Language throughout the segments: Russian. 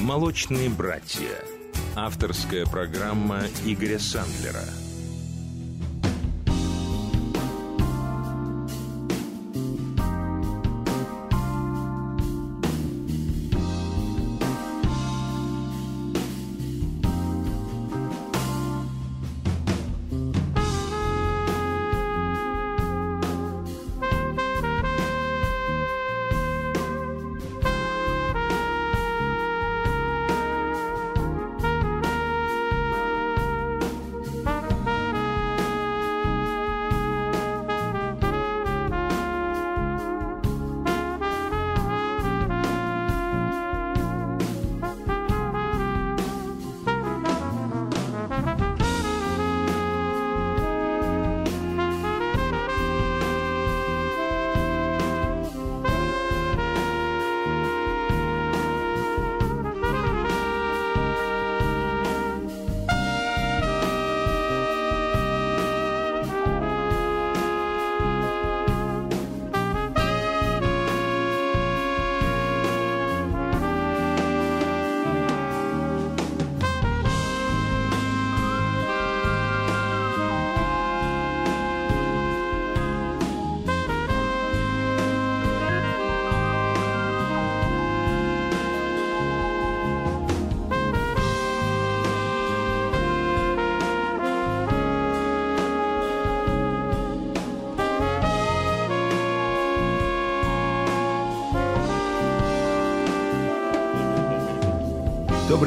«Молочные братья». Авторская программа Игоря Сандлера –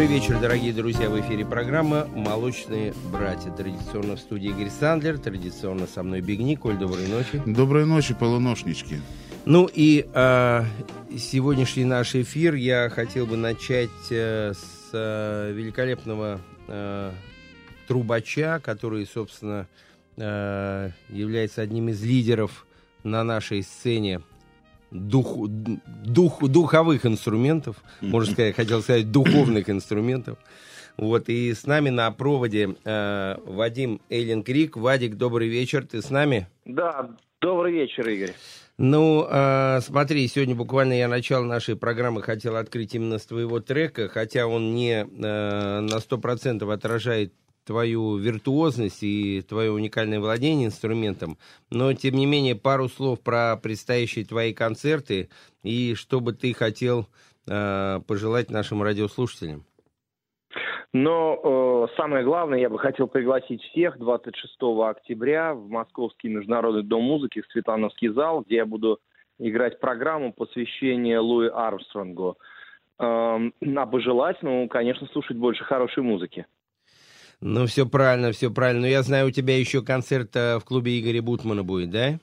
Добрый вечер, дорогие друзья. В эфире программа «Молочные братья». Традиционно в студии Игорь Сандлер, традиционно со мной Бигни. Коль, доброй ночи. Доброй ночи, полуношнички. Ну и э, сегодняшний наш эфир я хотел бы начать э, с э, великолепного э, трубача, который, собственно, э, является одним из лидеров на нашей сцене дух, дух, духовых инструментов, можно сказать, хотел сказать, духовных инструментов. Вот, и с нами на проводе э, Вадим Эйлен Крик. Вадик, добрый вечер, ты с нами? Да, добрый вечер, Игорь. Ну, э, смотри, сегодня буквально я начало нашей программы хотел открыть именно с твоего трека, хотя он не э, на 100% отражает твою виртуозность и твое уникальное владение инструментом, но, тем не менее, пару слов про предстоящие твои концерты и что бы ты хотел э, пожелать нашим радиослушателям. Но э, самое главное, я бы хотел пригласить всех 26 октября в Московский международный дом музыки, в Светлановский зал, где я буду играть программу посвящения Луи Армстронгу. Э, а ну, конечно, слушать больше хорошей музыки. Ну, все правильно, все правильно. Но я знаю, у тебя еще концерт э, в клубе Игоря Бутмана будет, да?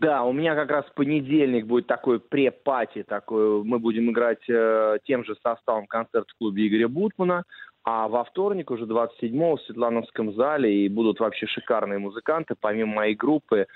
Да, у меня как раз в понедельник будет такой пре-пати, такой, мы будем играть э, тем же составом концерт в клубе Игоря Бутмана, а во вторник, уже 27-го, в Светлановском зале, и будут вообще шикарные музыканты, помимо моей группы,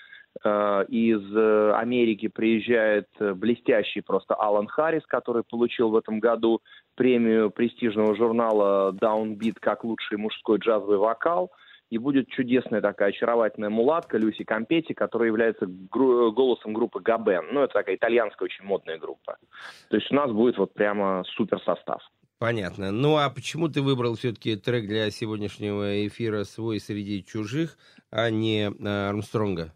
из э, Америки приезжает блестящий просто Алан Харрис, который получил в этом году премию престижного журнала Downbeat как лучший мужской джазовый вокал. И будет чудесная такая очаровательная мулатка Люси Компети, которая является гру- голосом группы Габен. Ну, это такая итальянская очень модная группа. То есть у нас будет вот прямо супер состав. Понятно. Ну а почему ты выбрал все-таки трек для сегодняшнего эфира «Свой среди чужих», а не э, Армстронга?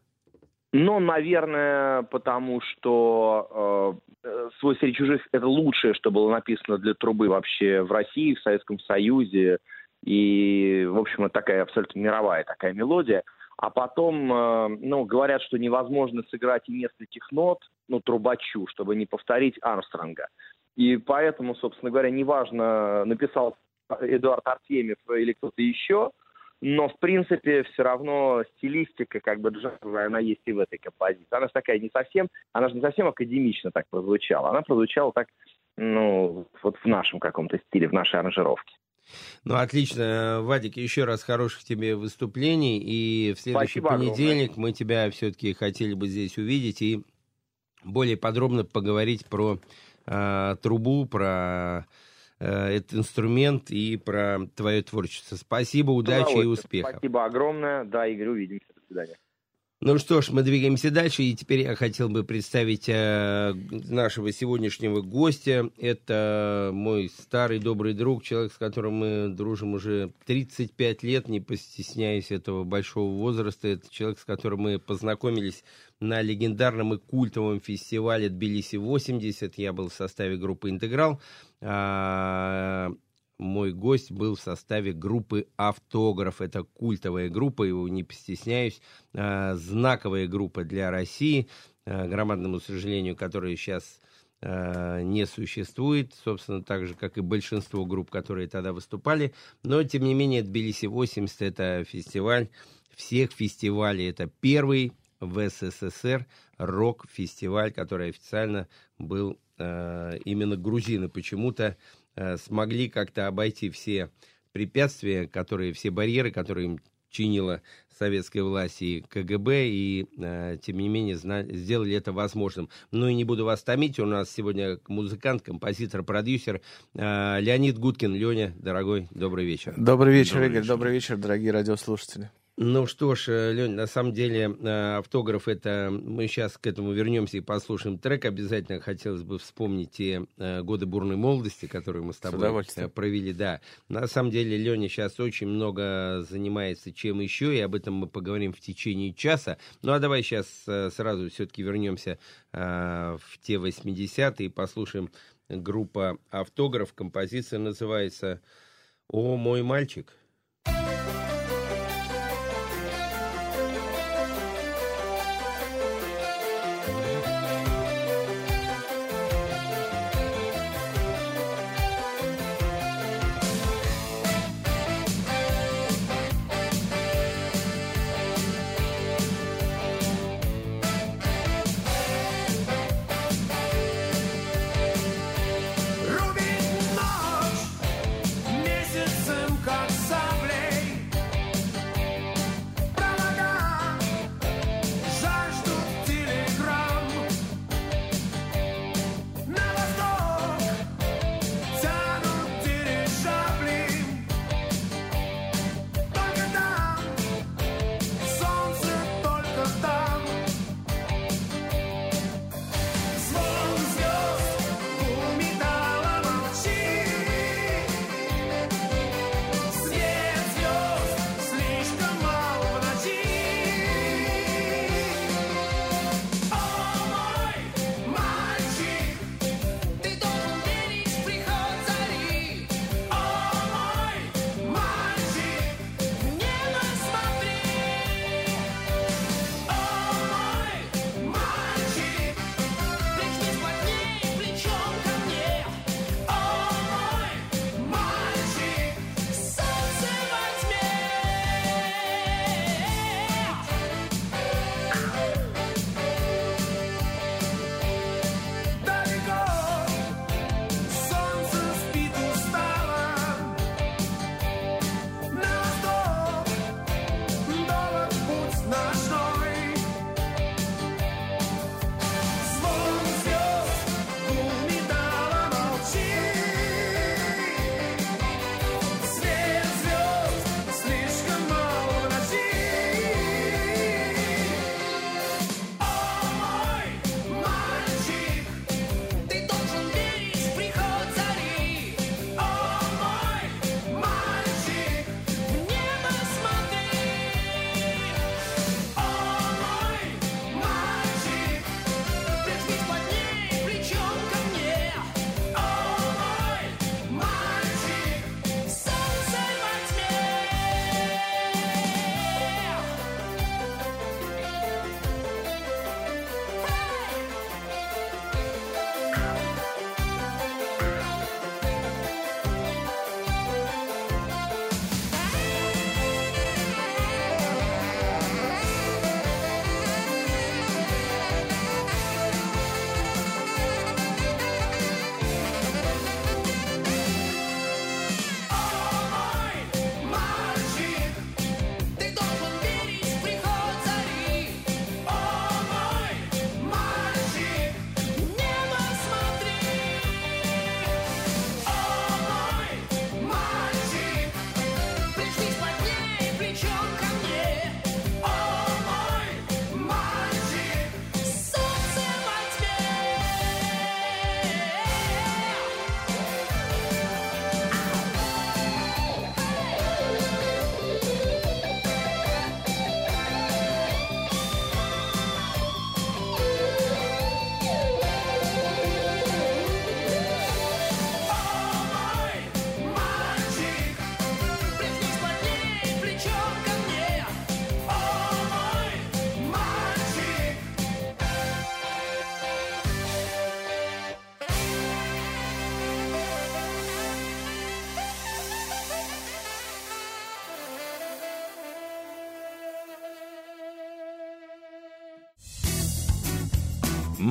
Ну, наверное, потому что э, «Свой среди чужих» — это лучшее, что было написано для трубы вообще в России, в Советском Союзе. И, в общем, это такая абсолютно мировая такая мелодия. А потом, э, ну, говорят, что невозможно сыграть и нескольких нот, ну, трубачу, чтобы не повторить Армстронга. И поэтому, собственно говоря, неважно, написал Эдуард Артемьев или кто-то еще — но, в принципе, все равно стилистика, как бы джазовая, она есть и в этой композиции. Она же такая не совсем, она же не совсем академично так прозвучала. Она прозвучала так, ну, вот в нашем каком-то стиле, в нашей аранжировке. Ну, отлично. Вадик, еще раз хороших тебе выступлений. И в следующий Спасибо понедельник огромное. мы тебя все-таки хотели бы здесь увидеть и более подробно поговорить про э, трубу, про этот инструмент и про твое творчество. Спасибо, удачи и успехов. Спасибо огромное. Да, Игорь, увидимся. До свидания. Ну что ж, мы двигаемся дальше, и теперь я хотел бы представить э, нашего сегодняшнего гостя. Это мой старый добрый друг, человек, с которым мы дружим уже 35 лет, не постесняясь этого большого возраста. Это человек, с которым мы познакомились на легендарном и культовом фестивале Тбилиси-80. Я был в составе группы «Интеграл». А, мой гость был в составе группы «Автограф». Это культовая группа, его не постесняюсь, э, знаковая группа для России, э, громадному сожалению, которая сейчас э, не существует, собственно, так же, как и большинство групп, которые тогда выступали. Но, тем не менее, Тбилиси-80 — это фестиваль всех фестивалей. Это первый в СССР рок-фестиваль, который официально был э, именно грузины почему-то Э, смогли как-то обойти все препятствия, которые, все барьеры, которые им чинила советская власть и КГБ, и, э, тем не менее, зна- сделали это возможным. Ну и не буду вас томить, у нас сегодня музыкант, композитор, продюсер э, Леонид Гудкин. Леня, дорогой, добрый вечер. Добрый вечер, добрый Игорь, вечер. добрый вечер, дорогие радиослушатели. Ну что ж, э, Лень, на самом деле э, автограф это... Мы сейчас к этому вернемся и послушаем трек. Обязательно хотелось бы вспомнить те э, годы бурной молодости, которые мы с тобой с провели. Да. На самом деле Леня сейчас очень много занимается чем еще, и об этом мы поговорим в течение часа. Ну а давай сейчас сразу все-таки вернемся в те 80-е и послушаем группа «Автограф». Композиция называется «О, мой мальчик».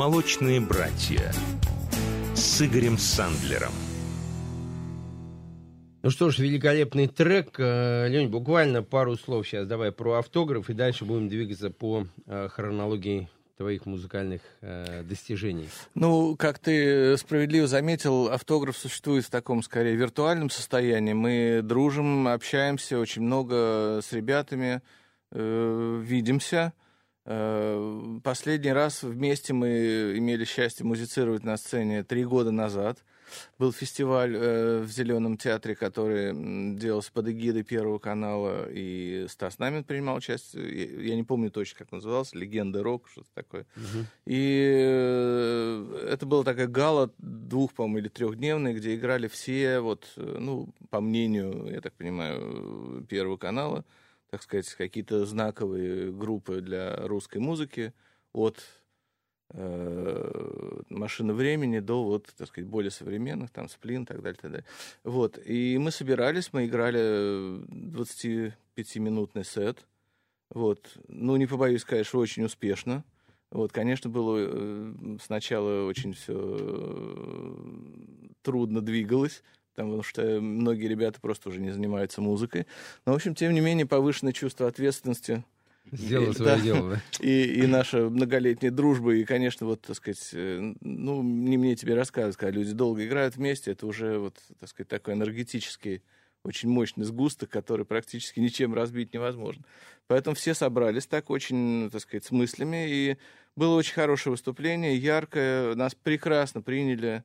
«Молочные братья» с Игорем Сандлером. Ну что ж, великолепный трек. Э, Лень, буквально пару слов сейчас давай про автограф, и дальше будем двигаться по э, хронологии твоих музыкальных э, достижений? Ну, как ты справедливо заметил, автограф существует в таком, скорее, виртуальном состоянии. Мы дружим, общаемся очень много с ребятами, э, видимся. Э, последний раз вместе мы имели счастье музицировать на сцене три года назад – был фестиваль э, в Зеленом театре, который делался под эгидой Первого канала, и Стас Намин принимал участие. Я не помню точно, как назывался, «Легенда рок», что-то такое. Угу. И э, это была такая гала двух, по-моему, или трехдневная, где играли все, вот, ну, по мнению, я так понимаю, Первого канала, так сказать, какие-то знаковые группы для русской музыки от э, машины времени до вот, так сказать, более современных, там, сплин так далее, так далее. Вот, и мы собирались, мы играли 25-минутный сет, вот, ну, не побоюсь что очень успешно, вот, конечно, было э, сначала очень все э, трудно двигалось, потому что многие ребята просто уже не занимаются музыкой. Но, в общем, тем не менее, повышенное чувство ответственности – Сделал свое да. дело, да? И, и наша многолетняя дружба, и, конечно, вот, так сказать, э, ну, не мне тебе рассказывать, когда люди долго играют вместе, это уже, вот, так сказать, такой энергетический, очень мощный сгусток, который практически ничем разбить невозможно. Поэтому все собрались так очень, так сказать, с мыслями, и было очень хорошее выступление, яркое, нас прекрасно приняли,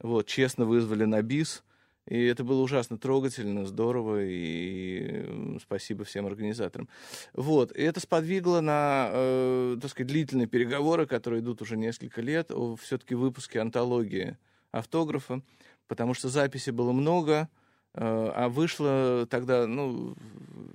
вот, честно вызвали на бис, и это было ужасно трогательно, здорово, и спасибо всем организаторам. Вот, и это сподвигло на, э, так сказать, длительные переговоры, которые идут уже несколько лет, о все-таки выпуске антологии автографа, потому что записей было много, э, а вышло тогда, ну,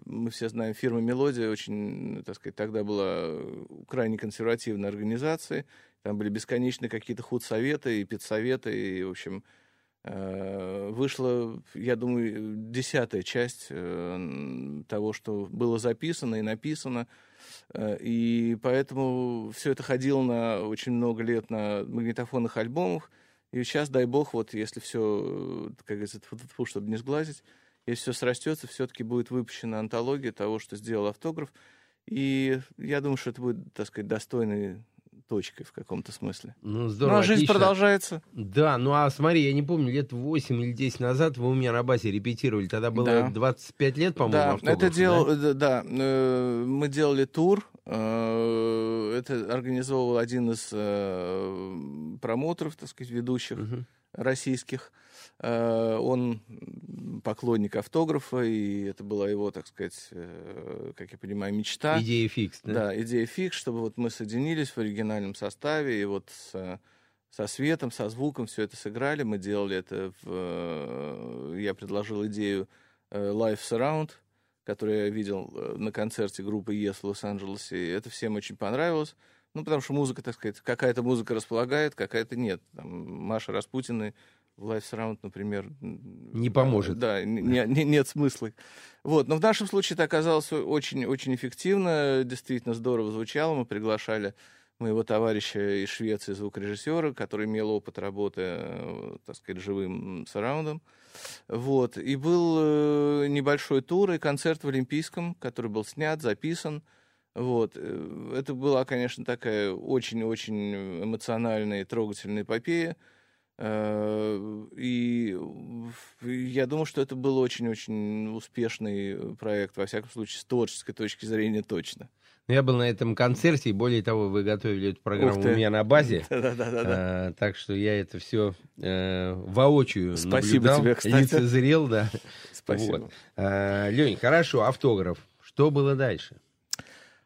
мы все знаем, фирма «Мелодия» очень, так сказать, тогда была крайне консервативной организацией, там были бесконечные какие-то худсоветы и педсоветы, и, в общем, вышла, я думаю, десятая часть э, того, что было записано и написано. Э, и поэтому все это ходило на очень много лет на магнитофонных альбомах. И сейчас, дай бог, вот если все, как говорится, чтобы не сглазить, если все срастется, все-таки будет выпущена антология того, что сделал автограф. И я думаю, что это будет, так сказать, достойный точкой в каком-то смысле. Ну, здорово. Ну, а жизнь отлично. продолжается. Да, ну а смотри, я не помню, лет 8 или 10 назад вы у меня на базе репетировали. Тогда было да. 25 лет, по-моему, Да, это делал, да? Э, да, э, мы делали тур. Э, это организовывал один из промоутеров, так сказать, ведущих угу. российских. Э, он поклонник автографа, и это была его, так сказать, э, как я понимаю, мечта. Идея фикс, да? Да, идея фикс, чтобы вот мы соединились в оригинальном составе, и вот с, со светом, со звуком все это сыграли. Мы делали это в... Э, я предложил идею Live Surround, которую я видел на концерте группы Yes в Лос-Анджелесе, и это всем очень понравилось. Ну, потому что музыка, так сказать, какая-то музыка располагает, какая-то нет. Там Маша Распутины в Life Surround, например... Не поможет. Да, не, не, нет смысла. Вот, но в нашем случае это оказалось очень-очень эффективно, действительно здорово звучало. Мы приглашали моего товарища из Швеции, звукорежиссера, который имел опыт работы, э, так сказать, живым сараундом. Вот. И был э, небольшой тур и концерт в Олимпийском, который был снят, записан. Вот. Э, это была, конечно, такая очень-очень эмоциональная и трогательная эпопея. Э, и я думаю, что это был очень-очень успешный проект, во всяком случае, с творческой точки зрения точно. Я был на этом концерте, и более того, вы готовили эту программу у меня на базе. Да-да-да. А, так что я это все э, воочию Спасибо наблюдал, тебе, кстати. лицезрел, да. Спасибо. Вот. А, Лень, хорошо, автограф. Что было дальше?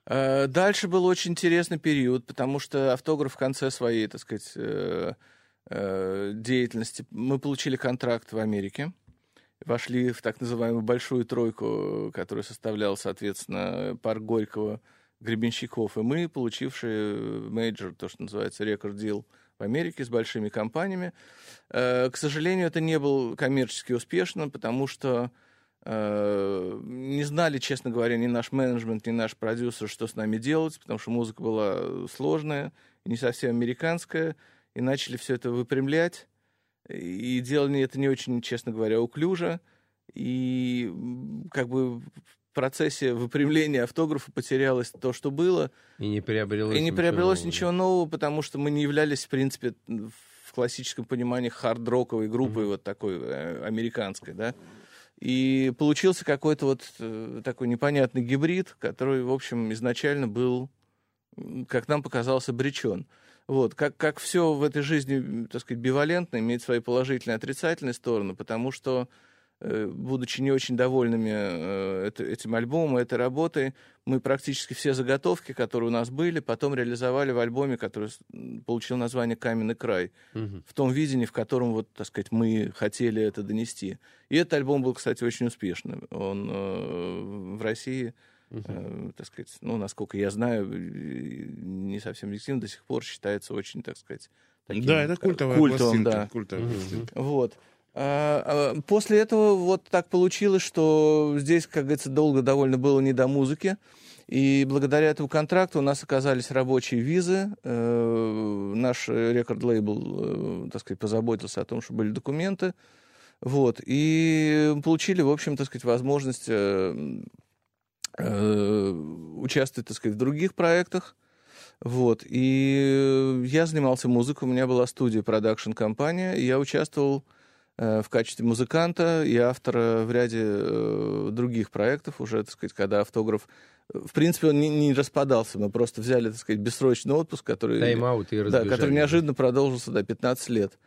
А, дальше был очень интересный период, потому что автограф в конце своей, так сказать, э, Э, деятельности. Мы получили контракт в Америке, вошли в так называемую большую тройку, которая составляла, соответственно, парк Горького, Гребенщиков, и мы, получившие major, то, что называется record deal в Америке с большими компаниями. Э, к сожалению, это не был коммерчески успешно, потому что Э, не знали, честно говоря, ни наш менеджмент, ни наш продюсер, что с нами делать, потому что музыка была сложная, не совсем американская, и начали все это выпрямлять, и делали это не очень, честно говоря, уклюже, и как бы в процессе выпрямления автографа потерялось то, что было. И не приобрелось, и не ничего приобрелось нового, ничего нового, потому что мы не являлись, в принципе, в классическом понимании хард-роковой группой, вот такой э, американской, да. И получился какой-то вот э, такой непонятный гибрид, который, в общем, изначально был, как нам показалось, обречен. Вот, как, как все в этой жизни, так сказать, бивалентно, имеет свои положительные и отрицательные стороны, потому что, э, будучи не очень довольными э, этим альбомом, этой работой, мы практически все заготовки, которые у нас были, потом реализовали в альбоме, который получил название «Каменный край» Мгм. в том видении, в котором, вот, так сказать, мы хотели это донести. И этот альбом был, кстати, очень успешным. Он э, в России, э, так сказать, ну, насколько я знаю, и не совсем объективно, до сих пор считается очень, так сказать, таким, Да, это э, культовая культовым, пластинка. да. культовая пластинка. Вот. А, а, После этого вот так получилось, что здесь, как говорится, долго довольно было не до музыки. И благодаря этому контракту у нас оказались рабочие визы. Э, Наш рекорд-лейбл, э, так сказать, позаботился о том, что были документы. Вот. И получили, в общем, так сказать, возможность э, э, участвовать, так сказать, в других проектах. Вот. И я занимался музыкой, у меня была студия, продакшн-компания, и я участвовал э, в качестве музыканта и автора в ряде э, других проектов уже, так сказать, когда автограф... В принципе, он не, не распадался, мы просто взяли, так сказать, бессрочный отпуск, который... Тайм-аут и Да, который неожиданно продолжился до 15 лет.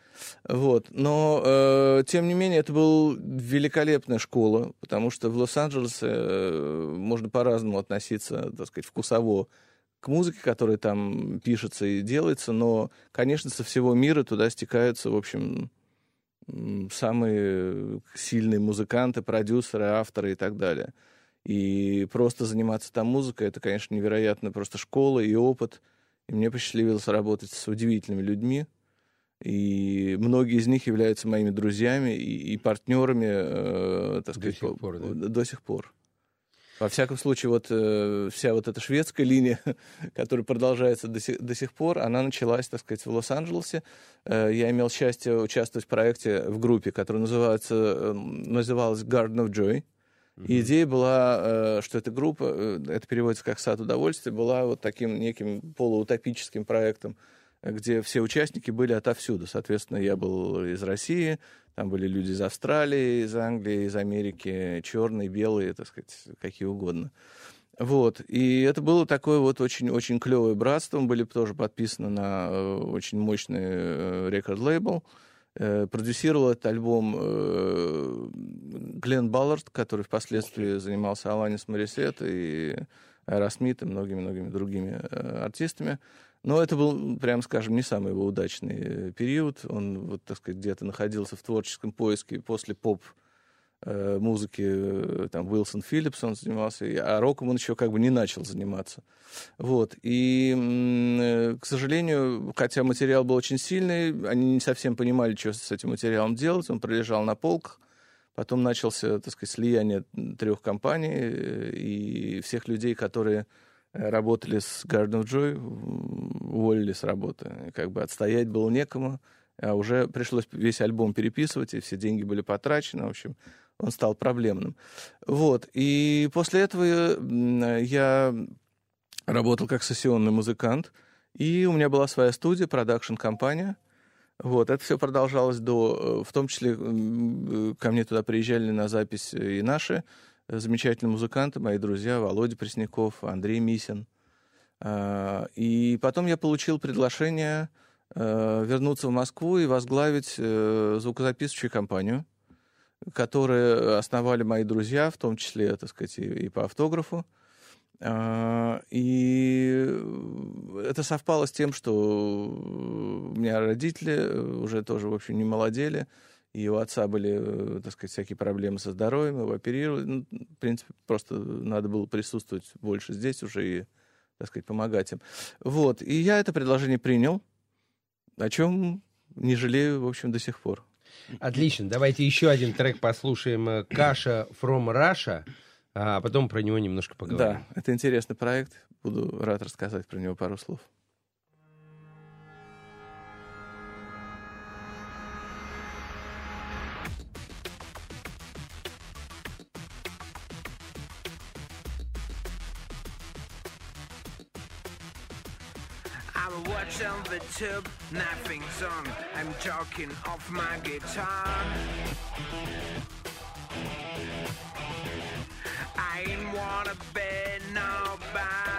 Вот. Но, э, тем не менее, это была великолепная школа, потому что в Лос-Анджелесе э, можно по-разному относиться, так сказать, вкусово к музыке, которая там пишется и делается, но, конечно, со всего мира туда стекаются, в общем, самые сильные музыканты, продюсеры, авторы и так далее. И просто заниматься там музыкой, это, конечно, невероятно просто школа и опыт. И мне посчастливилось работать с удивительными людьми. И многие из них являются моими друзьями и, и партнерами, э, так До сказать, сих по- пор, да? до сих пор. Во всяком случае, вот э, вся вот эта шведская линия, которая продолжается до сих, до сих пор, она началась, так сказать, в Лос-Анджелесе. Э, я имел счастье участвовать в проекте, в группе, которая называется, э, называлась Garden of Joy. И идея была, э, что эта группа, э, это переводится как «Сад удовольствия», была вот таким неким полуутопическим проектом, где все участники были отовсюду. Соответственно, я был из России, там были люди из Австралии, из Англии, из Америки, черные, белые, так сказать, какие угодно. Вот. И это было такое вот очень-очень клевое братство. Мы были тоже подписаны на э, очень мощный э, record label. Э, продюсировал этот альбом э, Глен Баллард, который впоследствии занимался Аланис Морисет и Аэросмит и многими-многими другими э, артистами. Но это был, прямо скажем, не самый его удачный э, период. Он, вот, так сказать, где-то находился в творческом поиске после поп э, музыки, э, там, Уилсон Филлипс он занимался, а роком он еще как бы не начал заниматься. Вот. И, к сожалению, хотя материал был очень сильный, они не совсем понимали, что с этим материалом делать. Он пролежал на полках. Потом начался, так сказать, слияние трех компаний, и всех людей, которые работали с Garden of Joy, уволили с работы. Как бы отстоять было некому, а уже пришлось весь альбом переписывать, и все деньги были потрачены. В общем, он стал проблемным. Вот. И после этого м, я работал как сессионный музыкант, и у меня была своя студия, продакшн-компания. Вот, это все продолжалось до, э, в том числе э, ко мне туда приезжали на запись и наши э, замечательные музыканты, мои друзья, Володя Пресняков, Андрей Мисин. А, И потом я получил приглашение э, вернуться в Москву и возглавить э, звукозаписывающую компанию, которую основали мои друзья, в том числе, так сказать, и, и по автографу. А, И это совпало с тем, что у меня родители уже тоже, в общем, не молодели, и у отца были, э, так сказать, всякие проблемы со здоровьем, его оперировали. Ну, в принципе, просто надо было присутствовать больше здесь уже и, так сказать, помогать им. Вот. И я это предложение принял, о чем не жалею, в общем, до сих пор. Отлично, давайте еще один трек послушаем. э, Каша from Russia, а потом про него немножко поговорим. Да, это интересный проект. Буду рад рассказать про него пару слов. I'm watching the tube, nothing's on. I'm talking off my guitar. I ain't wanna be nobody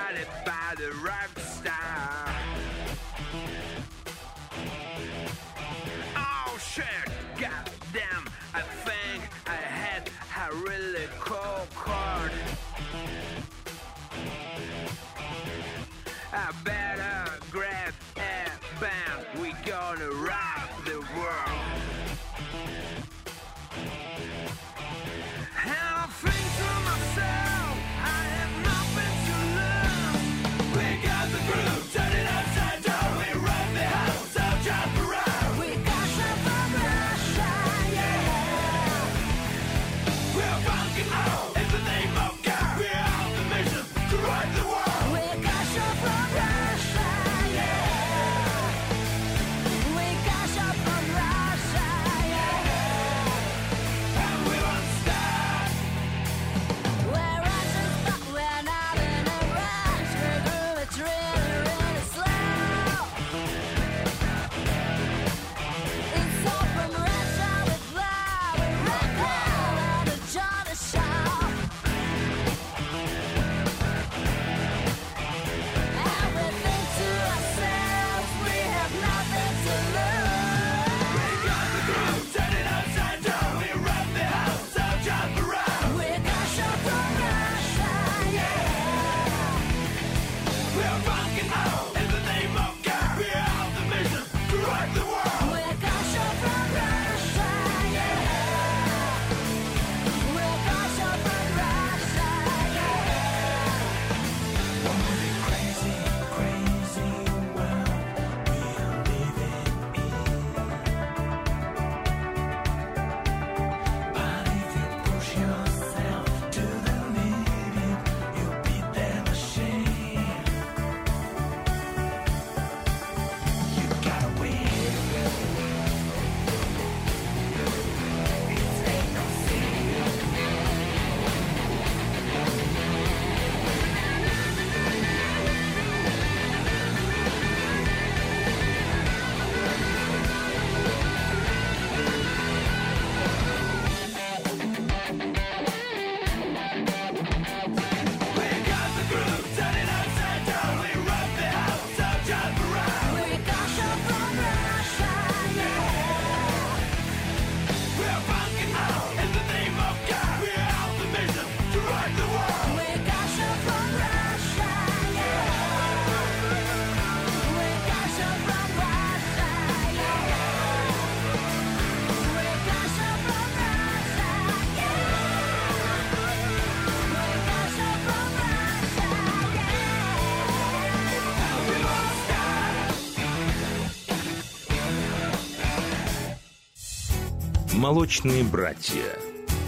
«Молочные братья».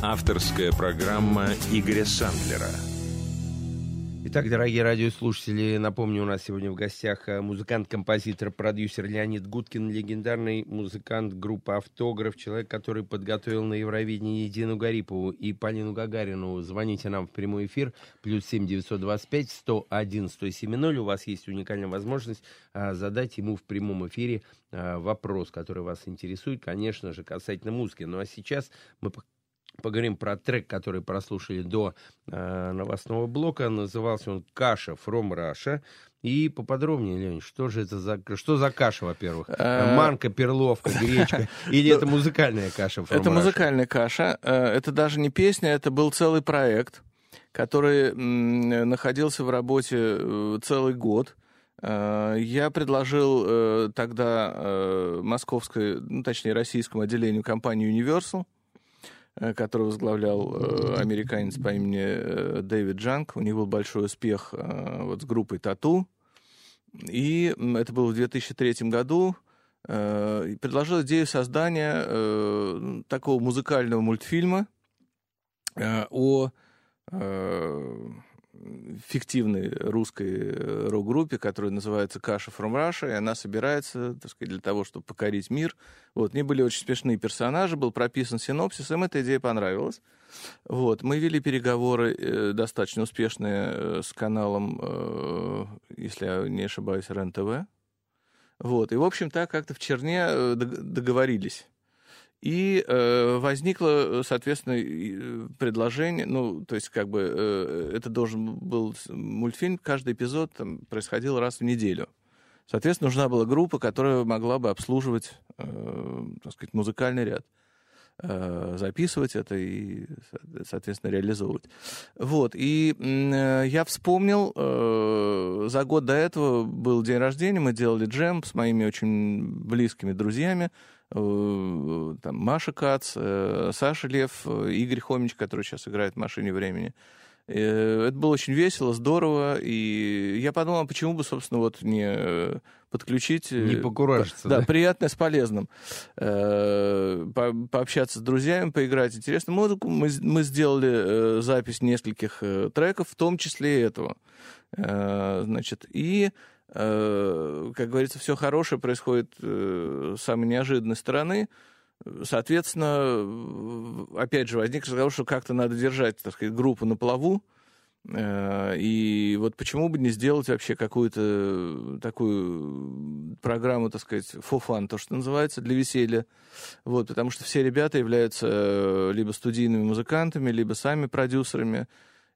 Авторская программа Игоря Сандлера. Итак, дорогие радиослушатели, напомню, у нас сегодня в гостях э, музыкант, композитор, продюсер Леонид Гудкин, легендарный музыкант группы «Автограф», человек, который подготовил на Евровидении Дину Гарипову и Полину Гагарину. Звоните нам в прямой эфир, плюс семь девятьсот двадцать пять сто один сто семь ноль. У вас есть уникальная возможность а, задать ему в прямом эфире вопрос, который вас интересует, конечно же, касательно музыки. Ну а сейчас мы по- поговорим про трек, который прослушали до э, новостного блока. Назывался он «Каша from Russia». И поподробнее, Лень, что же это за... Что за каша, во-первых? Э, Манка, перловка, гречка? Или это музыкальная каша Это музыкальная каша. Э, Это даже не песня, это был целый проект, который находился в работе э, целый год. Э, Я предложил э, тогда э, московской, ну, точнее, российскому отделению компании Universal, который возглавлял американец по имени Дэвид Джанк. У них был большой успех вот с группой Тату. И это было в 2003 году. предложил идею создания э, такого музыкального мультфильма о фиктивной русской э, рок-группе, которая называется «Каша from Russia», и она собирается, так сказать, для того, чтобы покорить мир. Вот, в ней были очень смешные персонажи, был прописан синопсис, им эта идея понравилась. Вот, мы вели переговоры э, достаточно успешные э, с каналом, э, если я не ошибаюсь, РЕН-ТВ. Вот, и, в общем, так как-то в Черне э, дог- договорились. И э, возникло, соответственно, э, предложение, ну, то есть, как бы, э, это должен был мультфильм, каждый эпизод там, происходил раз в неделю. Соответственно, нужна была группа, которая могла бы обслуживать, э, так сказать, музыкальный ряд, э, записывать это и, со- соответственно, реализовывать. Вот, и э, я вспомнил, за год до этого был день рождения, мы делали джем с моими очень близкими друзьями, там Маша Кац, э, Саша Лев, э, Игорь Хомич, который сейчас играет в «Машине времени». Э, Это было очень весело, здорово, и я подумал, а почему бы, собственно, вот не э, подключить... э, Не покуражиться, да? да? приятное с полезным. Э, по- Пообщаться с друзьями, поиграть интересную музыку. Мы, мы сделали э, запись нескольких э, треков, в том числе и этого. Э, Значит, и, э, как говорится, все хорошее происходит э, с самой неожиданной стороны. Соответственно, опять же, возник разговор, что как-то надо держать, так сказать, группу на плаву. Э, И вот почему бы не сделать вообще какую-то такую программу, так сказать, fun, то, что называется, для веселья. Вот, потому что все ребята являются э, либо студийными музыкантами, либо сами продюсерами.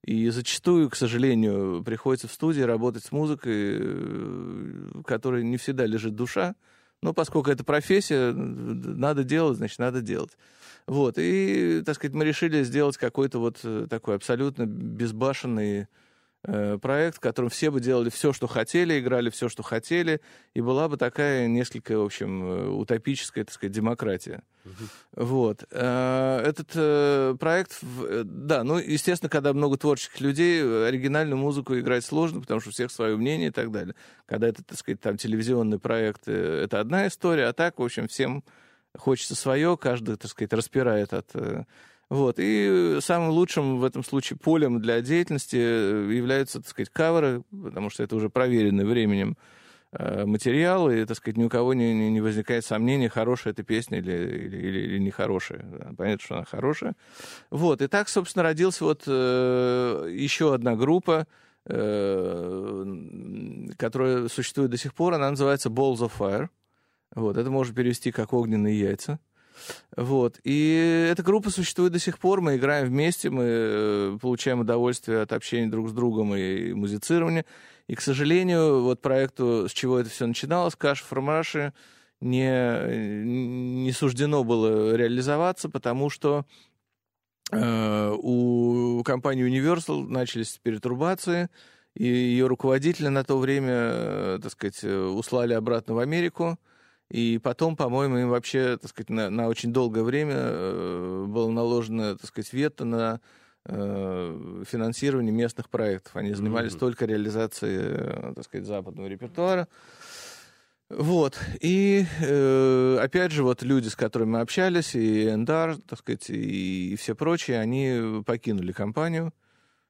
И зачастую, к сожалению, приходится в студии работать с музыкой, э, которой не всегда лежит душа. Но поскольку это профессия, надо делать, значит, надо делать. Вот, и, так сказать, мы решили сделать какой-то вот э, такой абсолютно безбашенный проект, в котором все бы делали все, что хотели, играли все, что хотели, и была бы такая несколько, в общем, э, утопическая, так сказать, демократия. Вот. Э, Этот э, проект, э, да, ну, естественно, когда много творческих людей, э, оригинальную музыку играть сложно, потому что у всех свое мнение и так далее. Когда это, так сказать, там телевизионный проект, э, это одна история, а так, в общем, всем хочется свое, каждый, так сказать, распирает от... Вот. И самым лучшим в этом случае полем для деятельности э, являются, так сказать, каверы, потому что это уже проверенный временем э, материал, и, так сказать, ни у кого не, не- возникает сомнения, хорошая эта песня или, или, или, или нехорошая. Понятно, что она хорошая. Вот. И так, собственно, родилась вот э, еще одна группа, э, которая существует до сих пор. Она называется Balls of Fire. Вот. Это можно перевести как огненные яйца. Вот. И эта группа существует до сих пор. Мы играем вместе, мы э, получаем удовольствие от общения друг с другом и музицирования. И, к сожалению, вот проекту, с чего это все начиналось, Каша Фармаши, не, не суждено было реализоваться, потому что э, у компании Universal начались перетрубации, и ее руководителя на то время, э, так сказать, э, услали обратно в Америку. И потом, по-моему, им вообще, так сказать, на, на очень долгое время э, было наложено, так сказать, вето на э, финансирование местных проектов. Они занимались Мгм. только реализацией, э, так сказать, западного репертуара. Вот. И, э, опять же, вот люди, с которыми мы общались, и Эндар, так сказать, и, все прочие, они покинули компанию.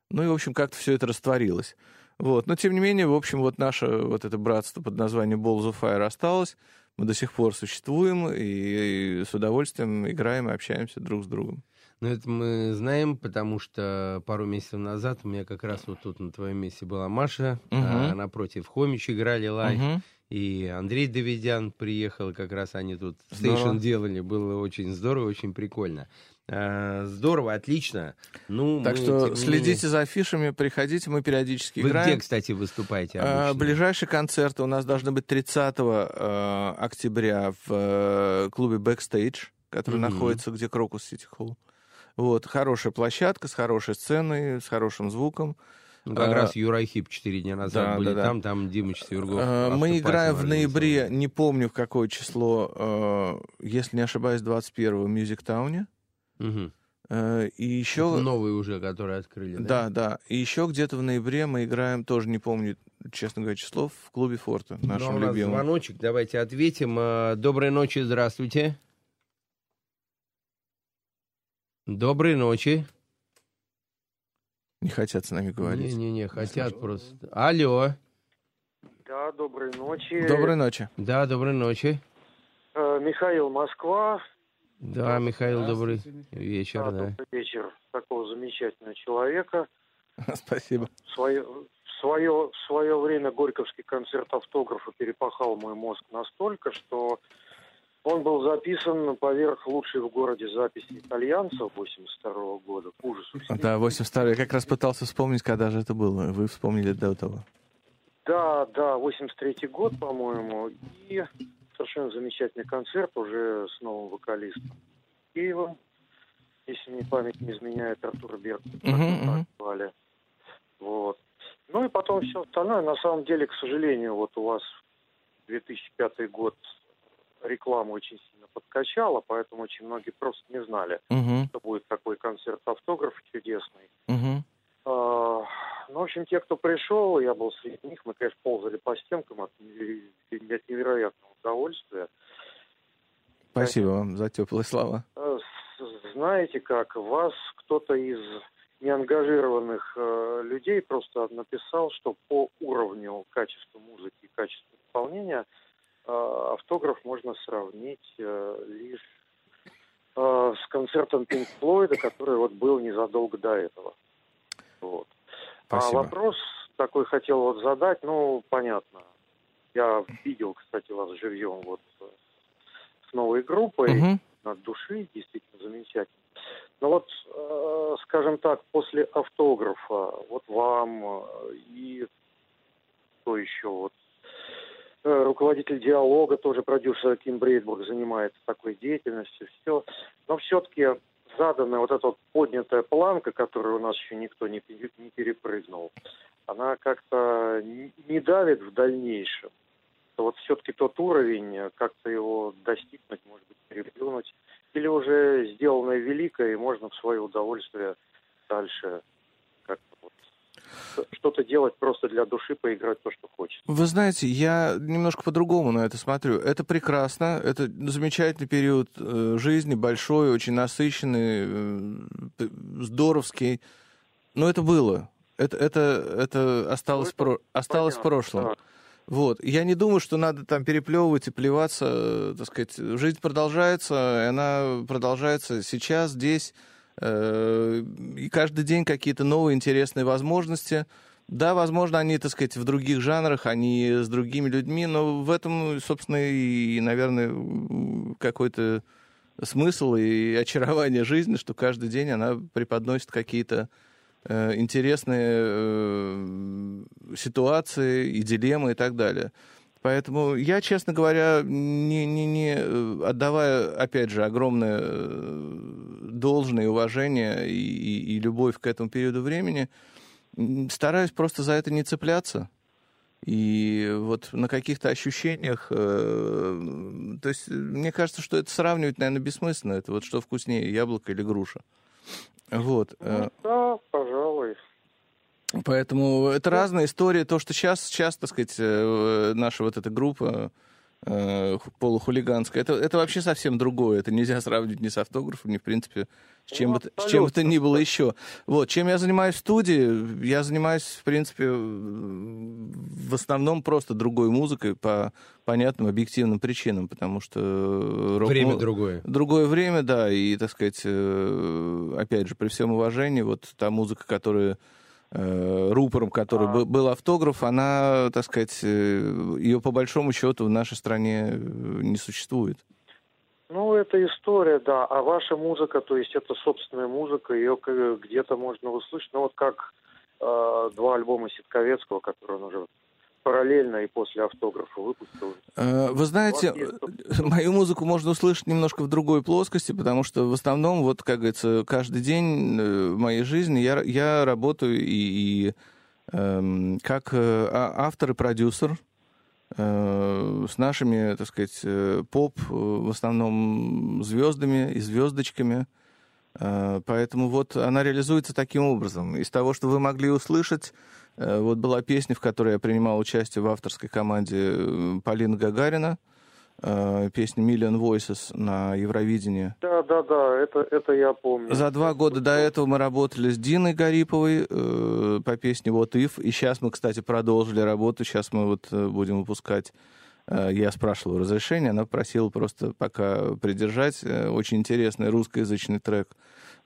Ну и, в общем, как-то все это растворилось. Вот. Но, тем не менее, в общем, вот наше вот это братство под названием Balls of Fire осталось. Мы до сих пор существуем и, и с удовольствием играем и общаемся друг с другом. Ну, это мы знаем, потому что пару месяцев назад у меня как раз вот тут на твоем месте была Маша, Мгм. а напротив Хомич играли live, Мгм. и Андрей Давидян приехал, как раз они тут Здорово. сейшн делали, было очень здорово, очень прикольно. А, здорово, отлично. Ну, Так мы, что следите за афишами, приходите, мы периодически менее- Вы играем. где, кстати, выступаете А, обычно? Ближайшие концерты у нас должны быть 30 э, октября в э, клубе Backstage, который Мгм. находится где Крокус Сити Холл. Вот, хорошая площадка с хорошей сценой, с хорошим звуком. Ну, как а, раз Юрахип четыре дня назад да, были да, да. там, там Димыч Свергов. Э, Мы играем в ноябре, не помню в какое число, э, если не ошибаюсь, 21 в Мюзиктауне. Мгм. Э, И еще... Это новые уже, которые открыли, Да, да. И еще где-то в ноябре мы играем, тоже не помню, честно говоря, число, в клубе Форта, Ну, нашем у нас любимом. звоночек, давайте ответим. А, Доброй ночи, здравствуйте. Доброй ночи. Не хотят с нами говорить. Не-не-не, хотят просто. Алло. Да, доброй ночи. Доброй ночи. Да, доброй ночи. Э, Михаил, Москва. Да, Михаил, добрый вечер, Да, да. добрый вечер такого замечательного человека. Спасибо. В свое, в свое, в свое время Горьковский концерт автографа перепахал мой мозг настолько, что он был записан поверх лучшей в городе записи итальянцев 82 года. К ужасу. Да, 82 Я как раз пытался вспомнить, когда же это было. Вы вспомнили до того. Да, да, 83 год, по-моему. И совершенно замечательный концерт уже с новым вокалистом Киевом. Если мне память не изменяет, Артур Берг. Мгм. звали. Вот. Ну и потом все остальное. На самом деле, к сожалению, вот у вас 2005 год рекламу очень сильно подкачала, поэтому очень многие просто не знали, Мгм, что будет такой концерт автограф чудесный. А, Ну, в общем, те, кто пришел, я был среди них, мы, конечно, ползали по стенкам от, от невероятного удовольствия. Спасибо вам за теплые слова. Э, Знаете как, вас кто-то из неангажированных э, людей просто написал, что по уровню качества музыки и качества исполнения э, автограф можно сравнить э, лишь э, с концертом Пинк Флойда, который вот был незадолго до этого. Вот. А Спасибо. вопрос такой хотел вот задать, ну, понятно. Я видел, кстати, вас живьем вот э, с новой группой Мгм. от души, действительно замечательно. Но вот, э, скажем так, после автографа, вот вам э, и кто еще, вот, э, руководитель диалога, тоже продюсер Ким Брейдбург занимается такой деятельностью, все. Но все-таки заданная вот эта вот поднятая планка, которую у нас еще никто не, не перепрыгнул, она как-то не давит в дальнейшем. То вот все-таки тот уровень, э, как-то его достигнуть, может быть, переплюнуть, или уже сделанное великое, и можно в свое удовольствие дальше как-то что-то делать просто для души, поиграть то, что хочется. Вы знаете, я немножко по-другому на это смотрю. Это прекрасно, это замечательный период э, жизни, большой, очень насыщенный, э, здоровский. Но это было. Это, это, это осталось, в про- осталось в прошлом. да. Вот. Я не думаю, что надо там переплевывать и плеваться, э, так сказать. Жизнь продолжается, и она продолжается сейчас, здесь. Э, И каждый день какие-то новые интересные возможности. Да, возможно, они, так сказать, в других жанрах, они с другими людьми, но в этом, собственно, и, наверное, какой-то смысл и очарование жизни, что каждый день она преподносит какие-то э, интересные э, ситуации и дилеммы и так далее. Поэтому я, честно говоря, не, не, не э, отдавая, опять же, огромное э, должное уважение и, и- любовь к этому периоду времени, стараюсь просто за это не цепляться. И вот на каких-то ощущениях, э, то есть э, мне кажется, что это сравнивать, наверное, бессмысленно. Это вот что вкуснее, яблоко или груша. Вот. Ну, да, пожалуй. Поэтому это разная история. То, что сейчас, сейчас, так сказать, э, наша вот эта группа э, ху- полухулиганская, это, это вообще совсем другое. Это нельзя сравнить ни с автографом, ни, в принципе, с чем, Ну, бы, то- с чем бы то ни было еще. Вот. Чем я занимаюсь в студии? Я занимаюсь, в принципе, э, в основном просто другой музыкой по понятным объективным причинам, потому что... э, рок- Время ну, другое. Другое время, да, и, так сказать, э, опять же, при всем уважении, вот та музыка, которая э, рупором, который А. был, автограф, она, так сказать, э, ее по большому счету в нашей стране э, не существует. Ну, это история, да. А ваша музыка, то есть это собственная музыка, ее где-то можно услышать. Ну, вот как э, два альбома Ситковецкого, которые он уже параллельно и после автографа выпустил. Э, Вы знаете, есть мою музыку можно услышать немножко в другой плоскости, потому что в основном, вот, как говорится, каждый день э, моей жизни я, я работаю и, и, эм, как э, а- автор и продюсер э, с нашими, так сказать, поп, в основном звездами и звездочками. Э, Поэтому вот она реализуется таким образом. Из того, что вы могли услышать, вот была песня, в которой я принимал участие в авторской команде э, Полины Гагарина, э, песня «Million Voices» на Евровидении. Да, да, да, это, это я помню. За два года до этого мы работали с Диной Гариповой э, по песне «Вот If», и сейчас мы, кстати, продолжили работу, сейчас мы вот э, будем выпускать э, я спрашивал разрешения, она просила просто пока придержать. Э, Очень интересный русскоязычный трек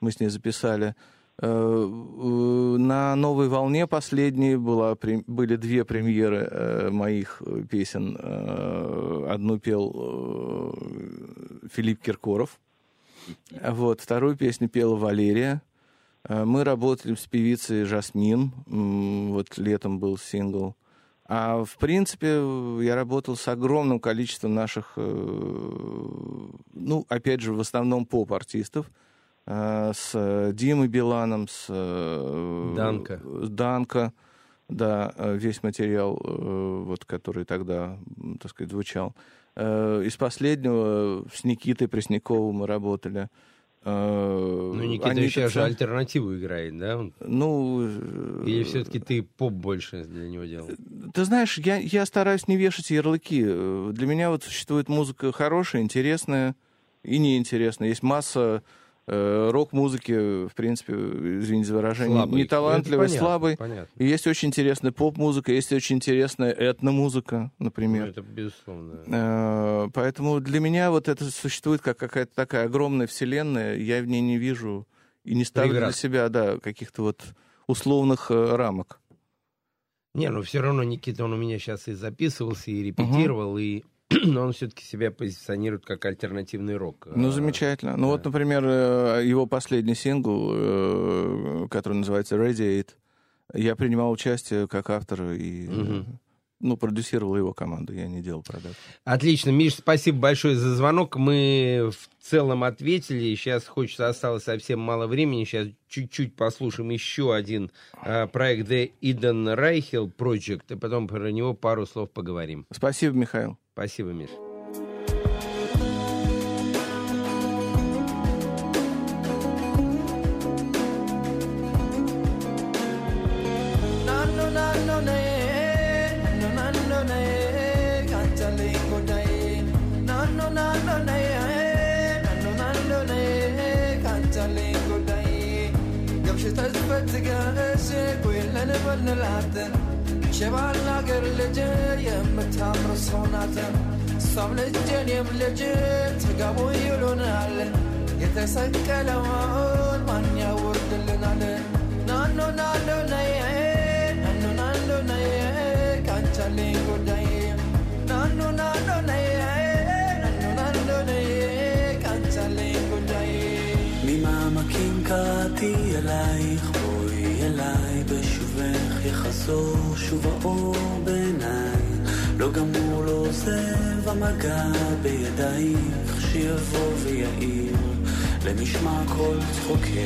мы с ней записали. Э, На «Новой волне» последней была, были две премьеры э, моих э, песен. Одну пел Филипп Киркоров, вот, вторую песню пела Валерия. Мы работали с певицей Жасмин. Вот летом был сингл. А в принципе я работал с огромным количеством наших, ну, опять же, в основном поп-артистов. Э, С Димой Биланом, с... э, Данко. с Данко. Да, э, весь материал, э, вот, который тогда, так сказать, звучал. Э, Из последнего с Никитой Пресняковым мы работали. Э, Ну, Никита Анита сейчас же альтернативу играет, да? Он- Ну, э, Или все-таки ты поп больше для него делал? ты знаешь, я, я стараюсь не вешать ярлыки. Э, Для меня вот существует музыка хорошая, интересная и неинтересная. Есть масса э, рок-музыки, в принципе, извините за выражение, Слабый. неталантливой, Это понятно, слабой. Понятно. И есть очень интересная поп-музыка, есть очень интересная этномузыка, Ну, например. это безусловно. Э, Поэтому для меня вот это существует как какая-то такая огромная вселенная. Я в ней не вижу и не ставлю Преград. для себя, да, каких-то вот условных э, рамок. Не, ну все равно Никита, он у меня сейчас и записывался, и репетировал, и но он все-таки себя позиционирует как альтернативный рок. Ну, замечательно. Ну, да. вот, например, э, его последний сингл, э, который называется Radiate, я принимал участие как автор и, э, Мгм. ну, продюсировал его команду, я не делал продаж. Отлично. Миш, спасибо большое за звонок. Мы в целом ответили. Сейчас хочется, осталось совсем мало времени. Сейчас чуть-чуть послушаем еще один а, проект The Eden Reichel Project, и потом про него пару слов поговорим. Спасибо, Михаил. Спасибо, Миш. Kantale kodai. Nano nano ne, nano nano ne, kantale kodai. Gamshi tazfatgash kuillan balnalaten. ሸባል አገር ልጅ የምታምር ሰው ናት። እሷም ልጅ እኔም ልጅ ተጋቡ ይሉናል። የተሰቀለውን ማን ያወርድልናል? ናኖ ናኖ ነይ ናኖ ናኖ ነይ ካንቺ አለኝ ጉዳይ ናኖ ናኖ ነይ ናኖ ናኖ ነይ ካንቺ አለኝ ጉዳይ ממעמקים קראתי אלייך, בואי אליי בשובך יחזור שוב האור בעיניי. גמור, לא עוזב המגע בידייך, שיבוא ויעיר למשמע כל צחוקי.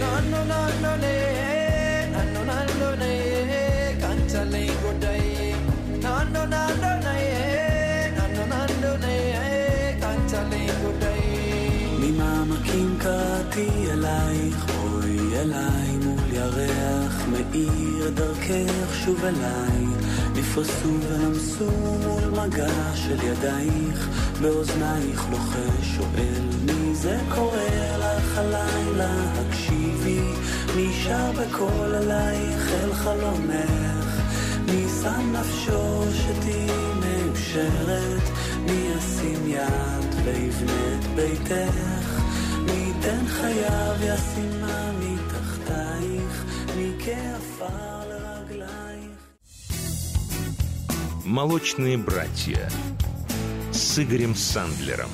ממעמקים קראתי אלייך, בואי אליי מול ירח מאיר דרכך שוב אליי. נפרסו ונמסו מול מגע של ידייך, באוזנייך לוחש שואל מי זה קורא לך הלילה, הקשיבי, שר בקול עלייך אל חלומך, מי שם נפשו שתהיי מאושרת, מי ישים יד ויבנה את ביתך, מי ייתן חייו ישימה מתחתייך, מי כעפר «Молочные братья» с Игорем Сандлером.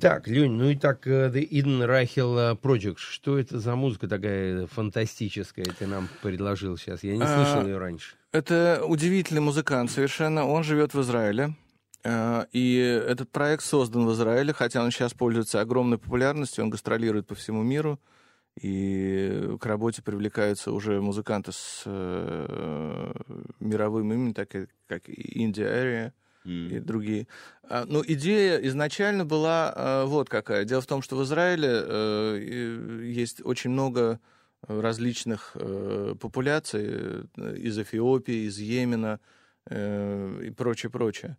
Так, Лень, ну и так, э, The Eden Reichel Project, что это за музыка такая фантастическая ты нам предложил сейчас? Я не А, слышал ее раньше. Это удивительный музыкант совершенно. Он живет в Израиле. Э, И этот проект создан в Израиле, хотя он сейчас пользуется огромной популярностью, он гастролирует по всему миру. И к работе привлекаются уже музыканты с э, мировым именем, так как Индия Area. и другие. А, Ну, идея изначально была а, вот какая. Дело в том, что в Израиле и- есть очень много различных э, популяций из Эфиопии, из Йемена и прочее, прочее.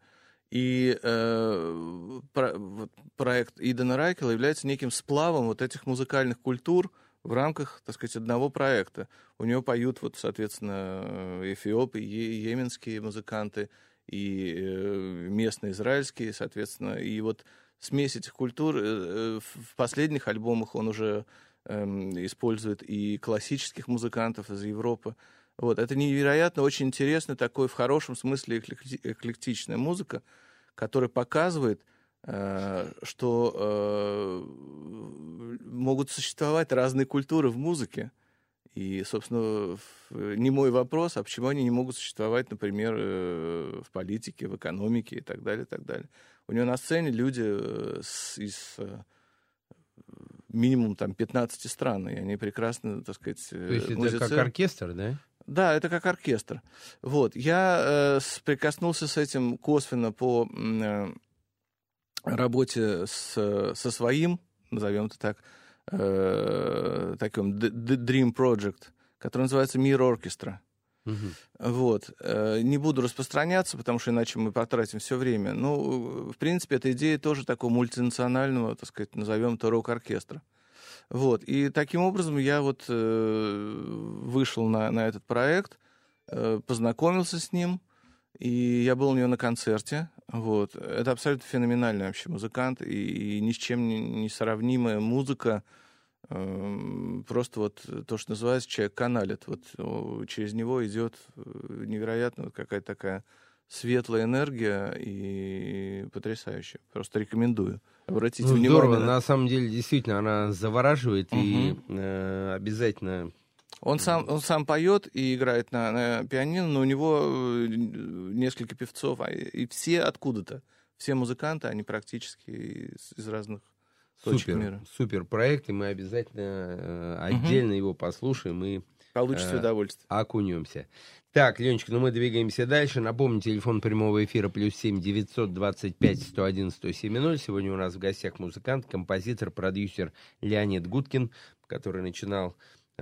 И э, про- вот проект Идена Райкела является неким сплавом вот этих музыкальных культур в рамках, так сказать, одного проекта. У него поют, вот, соответственно, э, эфиопы, йеменские музыканты и э, местные израильские, соответственно. И вот смесь этих культур э, в последних альбомах он уже эм, использует и классических музыкантов из Европы. Вот, это невероятно очень интересно, такой в хорошем смысле эклекти- эклектичная музыка, которая показывает, что э, могут существовать разные культуры в музыке. И, собственно, не мой вопрос, а почему они не могут существовать, например, э, в политике, в экономике и так далее, и так далее. У него на сцене люди э, с- из э, минимум там 15 стран, и они прекрасно, так сказать, То есть это как оркестр, да? Да, это как оркестр. Вот. Я э, прикоснулся с этим косвенно по э, работе с, со своим, назовем это так, э, таким Dream Project, который называется Мир Оркестра. Мгм. Вот. Э, Не буду распространяться, потому что иначе мы потратим все время. Ну, в принципе, эта идея тоже такого мультинационального, так сказать, назовем это рок-оркестра. Вот. И таким образом я вот э, вышел на, на этот проект, э, познакомился с ним, и я был у нее на концерте. Вот. Это абсолютно феноменальный вообще музыкант, и, и ни с чем не, не сравнимая музыка. Эм, Просто вот то, что называется, человек каналит. Вот через него идет э, невероятно какая-то такая светлая энергия и потрясающая. Просто рекомендую. Обратите Ну, внимание. здорово, на- на самом деле, действительно, она завораживает и Мгм. э, обязательно... Он сам, он сам поет и играет на, на пианино, но у него э, несколько певцов, а и все откуда-то. Все музыканты, они практически из, из разных точек Супер, мира. супер проект, и мы обязательно э, отдельно его послушаем и Получите Э, удовольствие. окунемся. Так, Ленечка, ну мы двигаемся дальше. Напомню, телефон прямого эфира плюс семь девятьсот двадцать пять сто один сто семь ноль. Сегодня у нас в гостях музыкант, композитор, продюсер Леонид Гудкин, который начинал э,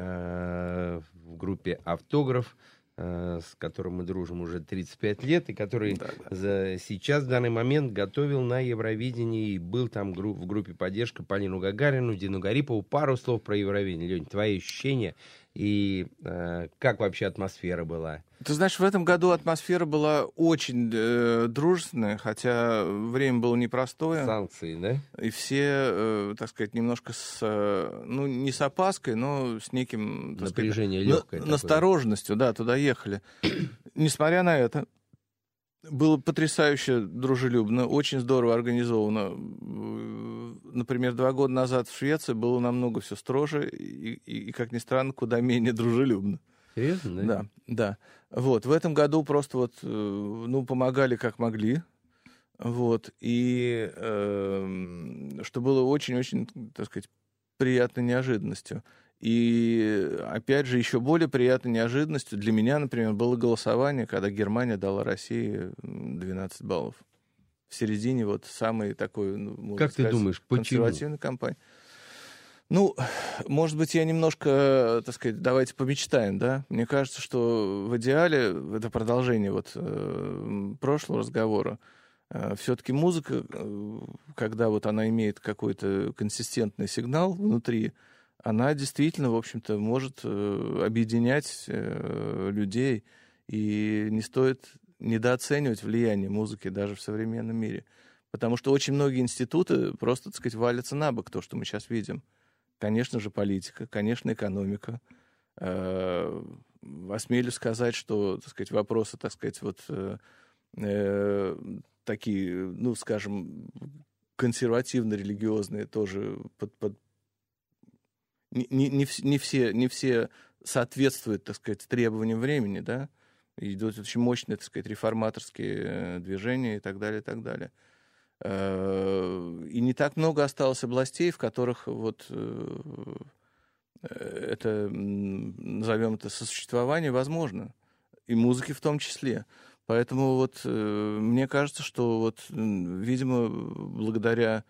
в группе «Автограф», э, с которым мы дружим уже 35 лет, и который за, сейчас, в данный момент, готовил на Евровидении и был там гру- в группе поддержка Полину Гагарину, Дину Гарипову. Пару слов про Евровидение. Лень, твои ощущения и э, как вообще атмосфера была? Ты знаешь, в этом году атмосфера была очень э, дружественная, хотя время было непростое. Санкции, да? И все, э, так сказать, немножко с, э, ну, не с опаской, но с неким... сказать, Напряжение на- легкое. такое. настороженностью, да, туда ехали. Несмотря на это, было потрясающе дружелюбно, очень здорово организовано. Э, Например, два года назад в Швеции было намного все строже и, и, и, как ни странно, куда менее дружелюбно. Серьезно, да? Да, да. Вот, в этом году просто вот, э, ну, помогали как могли. Вот, и эм, что было очень-очень, так сказать, приятной неожиданностью. И, опять же, еще более приятной неожиданностью для меня, например, было голосование, когда Германия дала России м, 12 баллов. В середине вот самой такой, ну, можно Как ты сказать, думаешь, почему? консервативной кампании. Ну, может быть, я немножко, так сказать, давайте помечтаем, да? Мне кажется, что в идеале, это продолжение вот э, прошлого разговора, все-таки музыка, э, когда вот она имеет какой-то консистентный сигнал внутри, она действительно, в общем-то, может э, объединять э, людей, и не стоит недооценивать влияние музыки даже в современном мире. Потому что очень многие институты просто, так сказать, валятся на бок, то, что мы сейчас видим. Конечно же, политика, конечно, экономика. Э, Осмелюсь сказать, что, так сказать, вопросы, так сказать, вот э, э, такие, ну, скажем, консервативно-религиозные тоже под, под- не, не, не, не все, не все соответствуют, так сказать, требованиям времени, да, идут очень мощные, так сказать, реформаторские э, движения и так далее, и так далее. Э, И не так много осталось областей, в которых вот э, это, назовем это, сосуществование возможно. И музыки в том числе. Поэтому вот мне кажется, что вот, видимо, благодаря,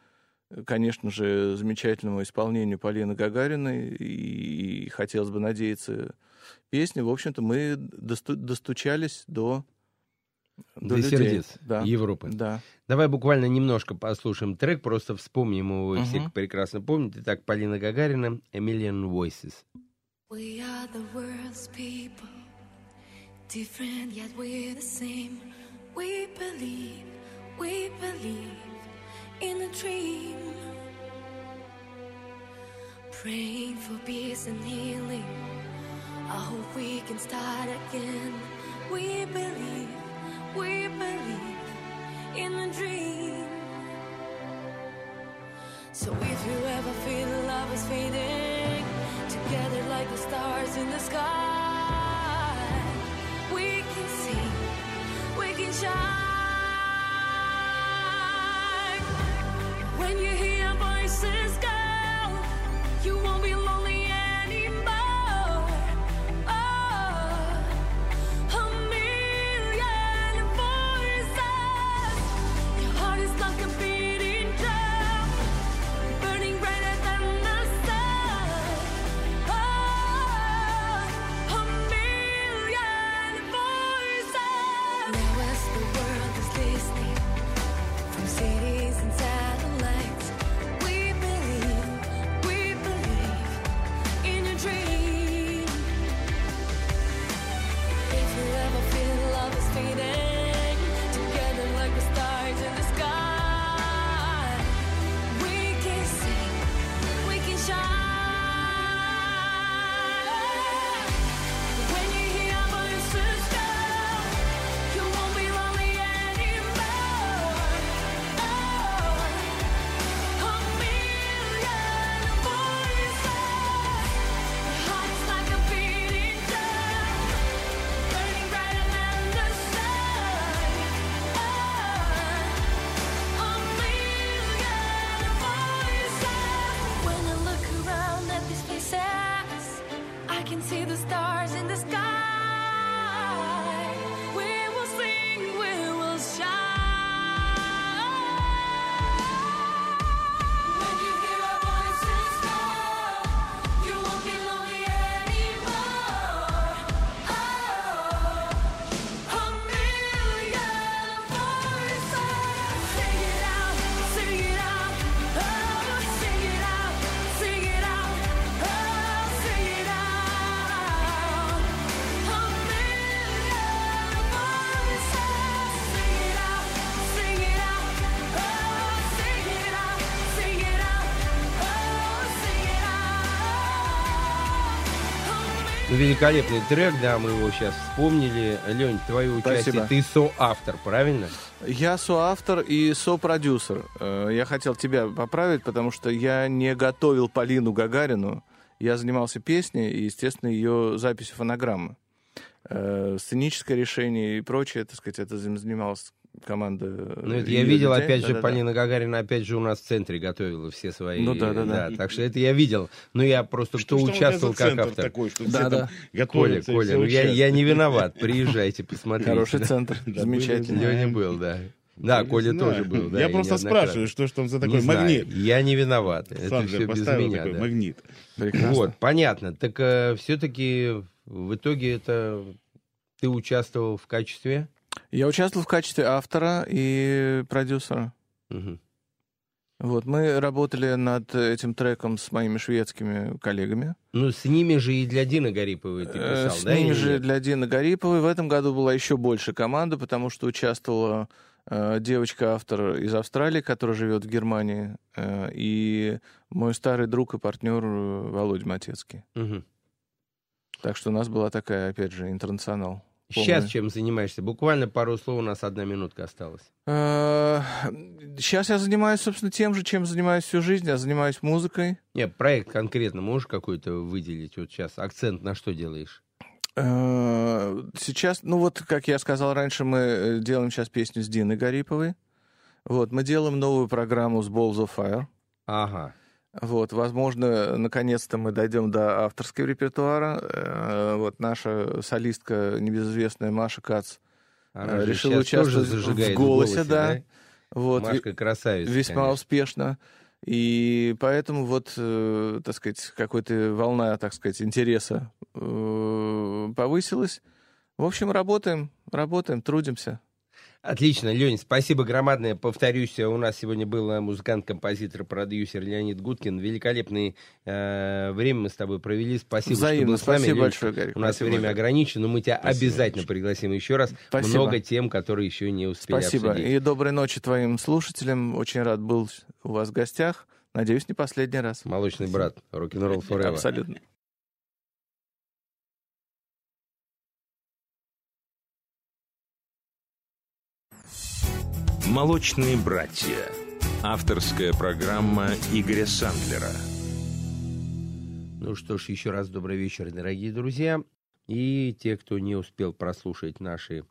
конечно же, замечательному исполнению Полины Гагариной, и, хотелось бы надеяться, песни, в общем-то, мы досту- достучались до, До людей. сердец Да. Европы. Да. Давай буквально немножко послушаем трек, просто вспомним его, вы все Мгм. прекрасно помните. Итак, Полина Гагарина, «A Million Voices». We are the world's people, different yet we're the same. We believe, we believe in a dream. Praying for peace and healing. I hope we can start again. We believe, we believe in a dream. So if you ever feel the love is fading, together like the stars in the sky, we can see, we can shine. When you hear voices girl, you won't be великолепный трек, да, мы его сейчас вспомнили. Лень, твое участие, Спасибо. ты соавтор, правильно? Я соавтор и сопродюсер. Э, Я хотел тебя поправить, потому что я не готовил Полину Гагарину. Я занимался песней и, естественно, ее записью фонограммы. Э, Сценическое решение и прочее, так сказать, это занималась команда. Ну, это её я видел, людей. опять же, Да-да-да. Полина Гагарина, опять же, у нас в центре готовила все свои... Ну да, да, да. Так что это я видел. Ну, я просто, Что кто тебя участвовал как центр автор. такой, что Да, все да. там Коля, Коля, все ну я, я не виноват. Приезжайте, посмотрите. Хороший да. центр, Да, замечательно. были, Леня был, да. Да, Не Коля знаю. тоже был. да, Я просто спрашиваю, что ж там за Не такой знаю, магнит. Я не виноват. Это все без меня. такой да. магнит. Прекрасно. Вот, понятно. Так все-таки в итоге это ты участвовал в качестве? Я участвовал в качестве автора и продюсера. Мгм. Вот, мы работали над этим треком с моими шведскими коллегами. Ну, с ними же и для Дины Гариповой ты Э, писал, С да? ними или же для Дины Гариповой. В этом году была еще больше команда, потому что участвовала э, девочка-автор из Австралии, которая живет в Германии, э, и мой старый друг и партнер э, Володя Матецкий. Мгм. Так что у нас была такая, опять же, интернационал. Сейчас полная. чем занимаешься? Буквально пару слов, у нас одна минутка осталась. Сейчас я занимаюсь, собственно, тем же, чем занимаюсь всю жизнь. Я занимаюсь музыкой. Нет, проект конкретно можешь какой-то выделить? Вот сейчас акцент на что делаешь? Э, Сейчас, ну вот, как я сказал раньше, мы э, делаем сейчас песню с Диной Гариповой. Вот, мы делаем новую программу с Balls of Fire. Ага. Вот, возможно, наконец-то мы дойдем до авторского репертуара. Э, Вот наша солистка, небезызвестная Маша Кац, Она э, решила участвовать в голосе, да. да? Вот, Машка красавица, весьма конечно. успешно. И поэтому вот, э, так сказать, какая-то волна, так сказать, интереса повысилась. В общем, работаем, работаем, трудимся. Отлично, Лень, спасибо громадное. Повторюсь, у нас сегодня был музыкант, композитор, продюсер Леонид Гудкин. Великолепное э, время мы с тобой провели. Спасибо, что Взаимно. был с нами. Спасибо Ленечка. большое, Гарик. У нас Спасибо, время Гарик. ограничено, но мы тебя Спасибо обязательно пригласим еще раз. Спасибо. Много тем, которые еще не успели Спасибо. обсудить. И доброй ночи твоим слушателям. Очень рад был у вас в гостях. Надеюсь, не последний раз. Молочный брат, рок-н-ролл forever. Абсолютно. «Молочные братья». Авторская программа Игоря Сандлера. Ну что ж, еще раз добрый вечер, дорогие друзья. И те, кто не успел прослушать наши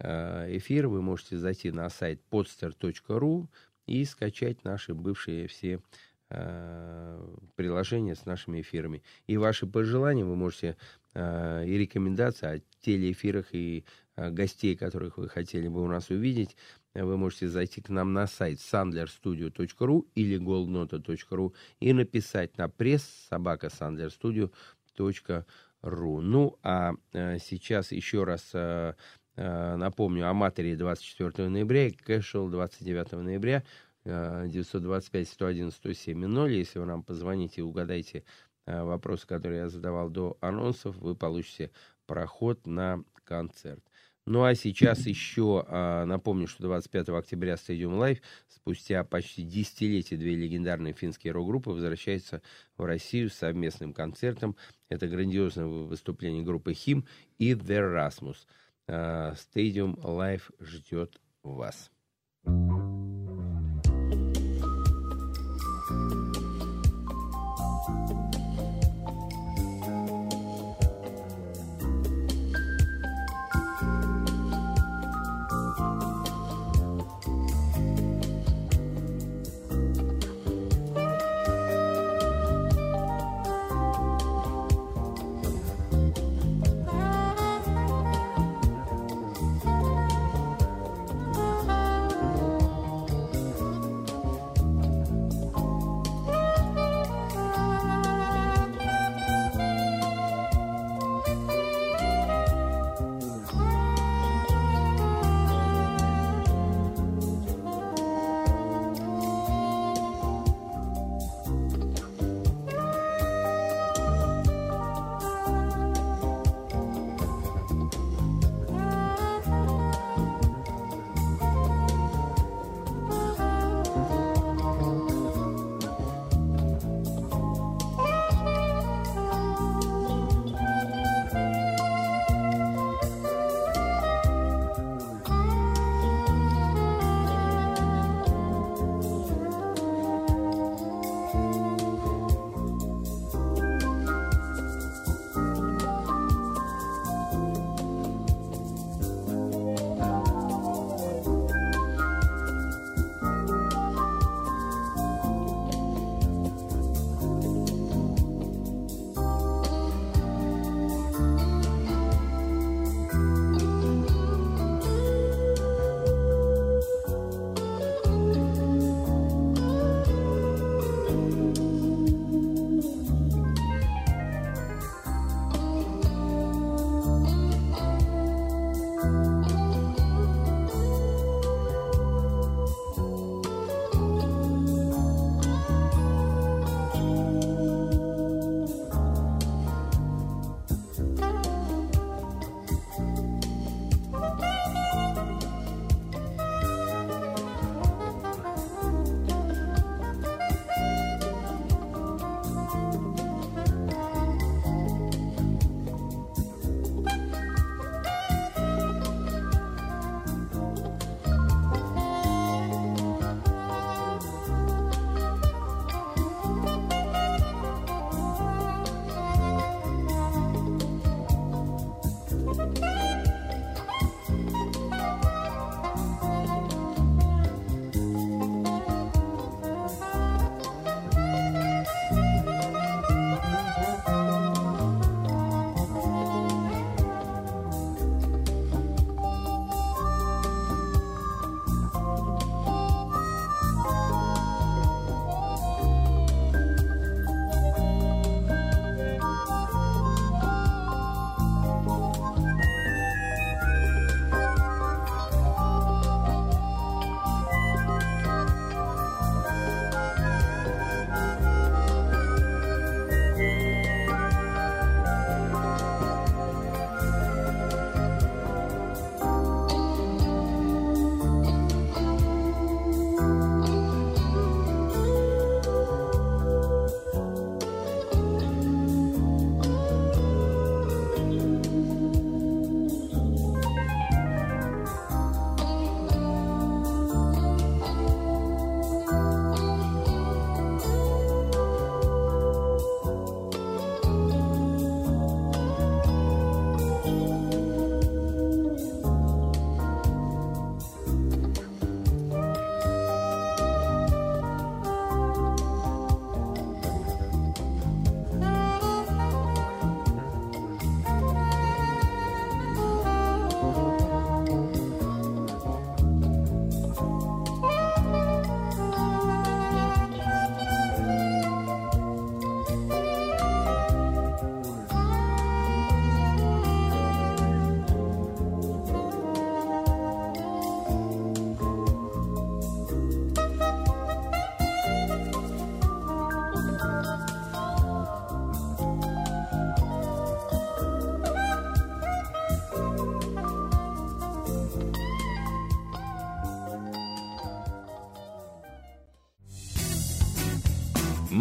э, эфиры, вы можете зайти на сайт podster.ru и скачать наши бывшие все э, приложения с нашими эфирами. И ваши пожелания вы можете э, и рекомендации о телеэфирах и гостей, которых вы хотели бы у нас увидеть, э, вы можете зайти к нам на сайт sandlerstudio.ru или goldnota.ru и написать на пресс собака sandlerstudio.ru. Ну, а э, сейчас еще раз э, э, напомню о матери 24 ноября и Casual 29 ноября э, 925-101-107-0. Если вы нам позвоните и угадаете э, вопросы, которые я задавал до анонсов, вы получите проход на концерт. Ну а сейчас еще а, напомню, что 25 октября Stadium Live спустя почти десятилетие две легендарные финские рок-группы возвращаются в Россию с совместным концертом. Это грандиозное выступление группы Хим и The Rasmus. А, Stadium Live ждет вас. Thank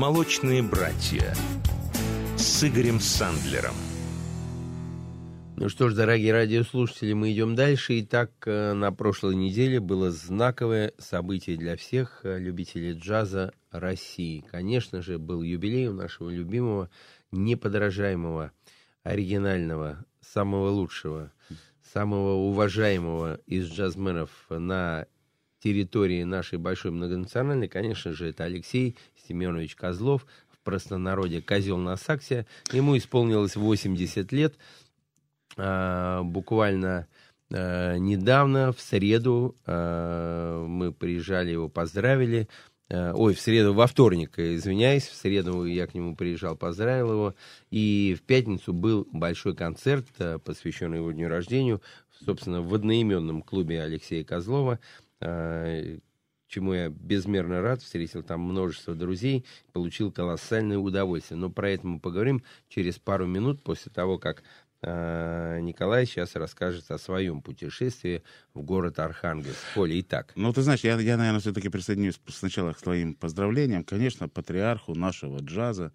«Молочные братья» с Игорем Сандлером. Ну что ж, дорогие радиослушатели, мы идем дальше. Итак, э, на прошлой неделе было знаковое событие для всех э, любителей джаза России. Конечно же, был юбилей у нашего любимого, неподражаемого, оригинального, самого лучшего, самого уважаемого из джазменов на территории нашей большой многонациональной. Конечно же, это Алексей Семенович Козлов, в простонародье «Козел на саксе». Ему исполнилось 80 лет. А, буквально а, недавно, в среду, а, мы приезжали, его поздравили. Ой, в среду, во вторник, извиняюсь, в среду я к нему приезжал, поздравил его. И в пятницу был большой концерт, посвященный его дню рождения, собственно, в одноименном клубе Алексея Козлова, чему я безмерно рад, встретил там множество друзей, получил колоссальное удовольствие. Но про это мы поговорим через пару минут после того, как а, Николай сейчас расскажет о своем путешествии в город Архангельск. Коля, итак. Ну, ты знаешь, я, я наверное, все-таки присоединюсь сначала к твоим поздравлениям. Конечно, патриарху нашего джаза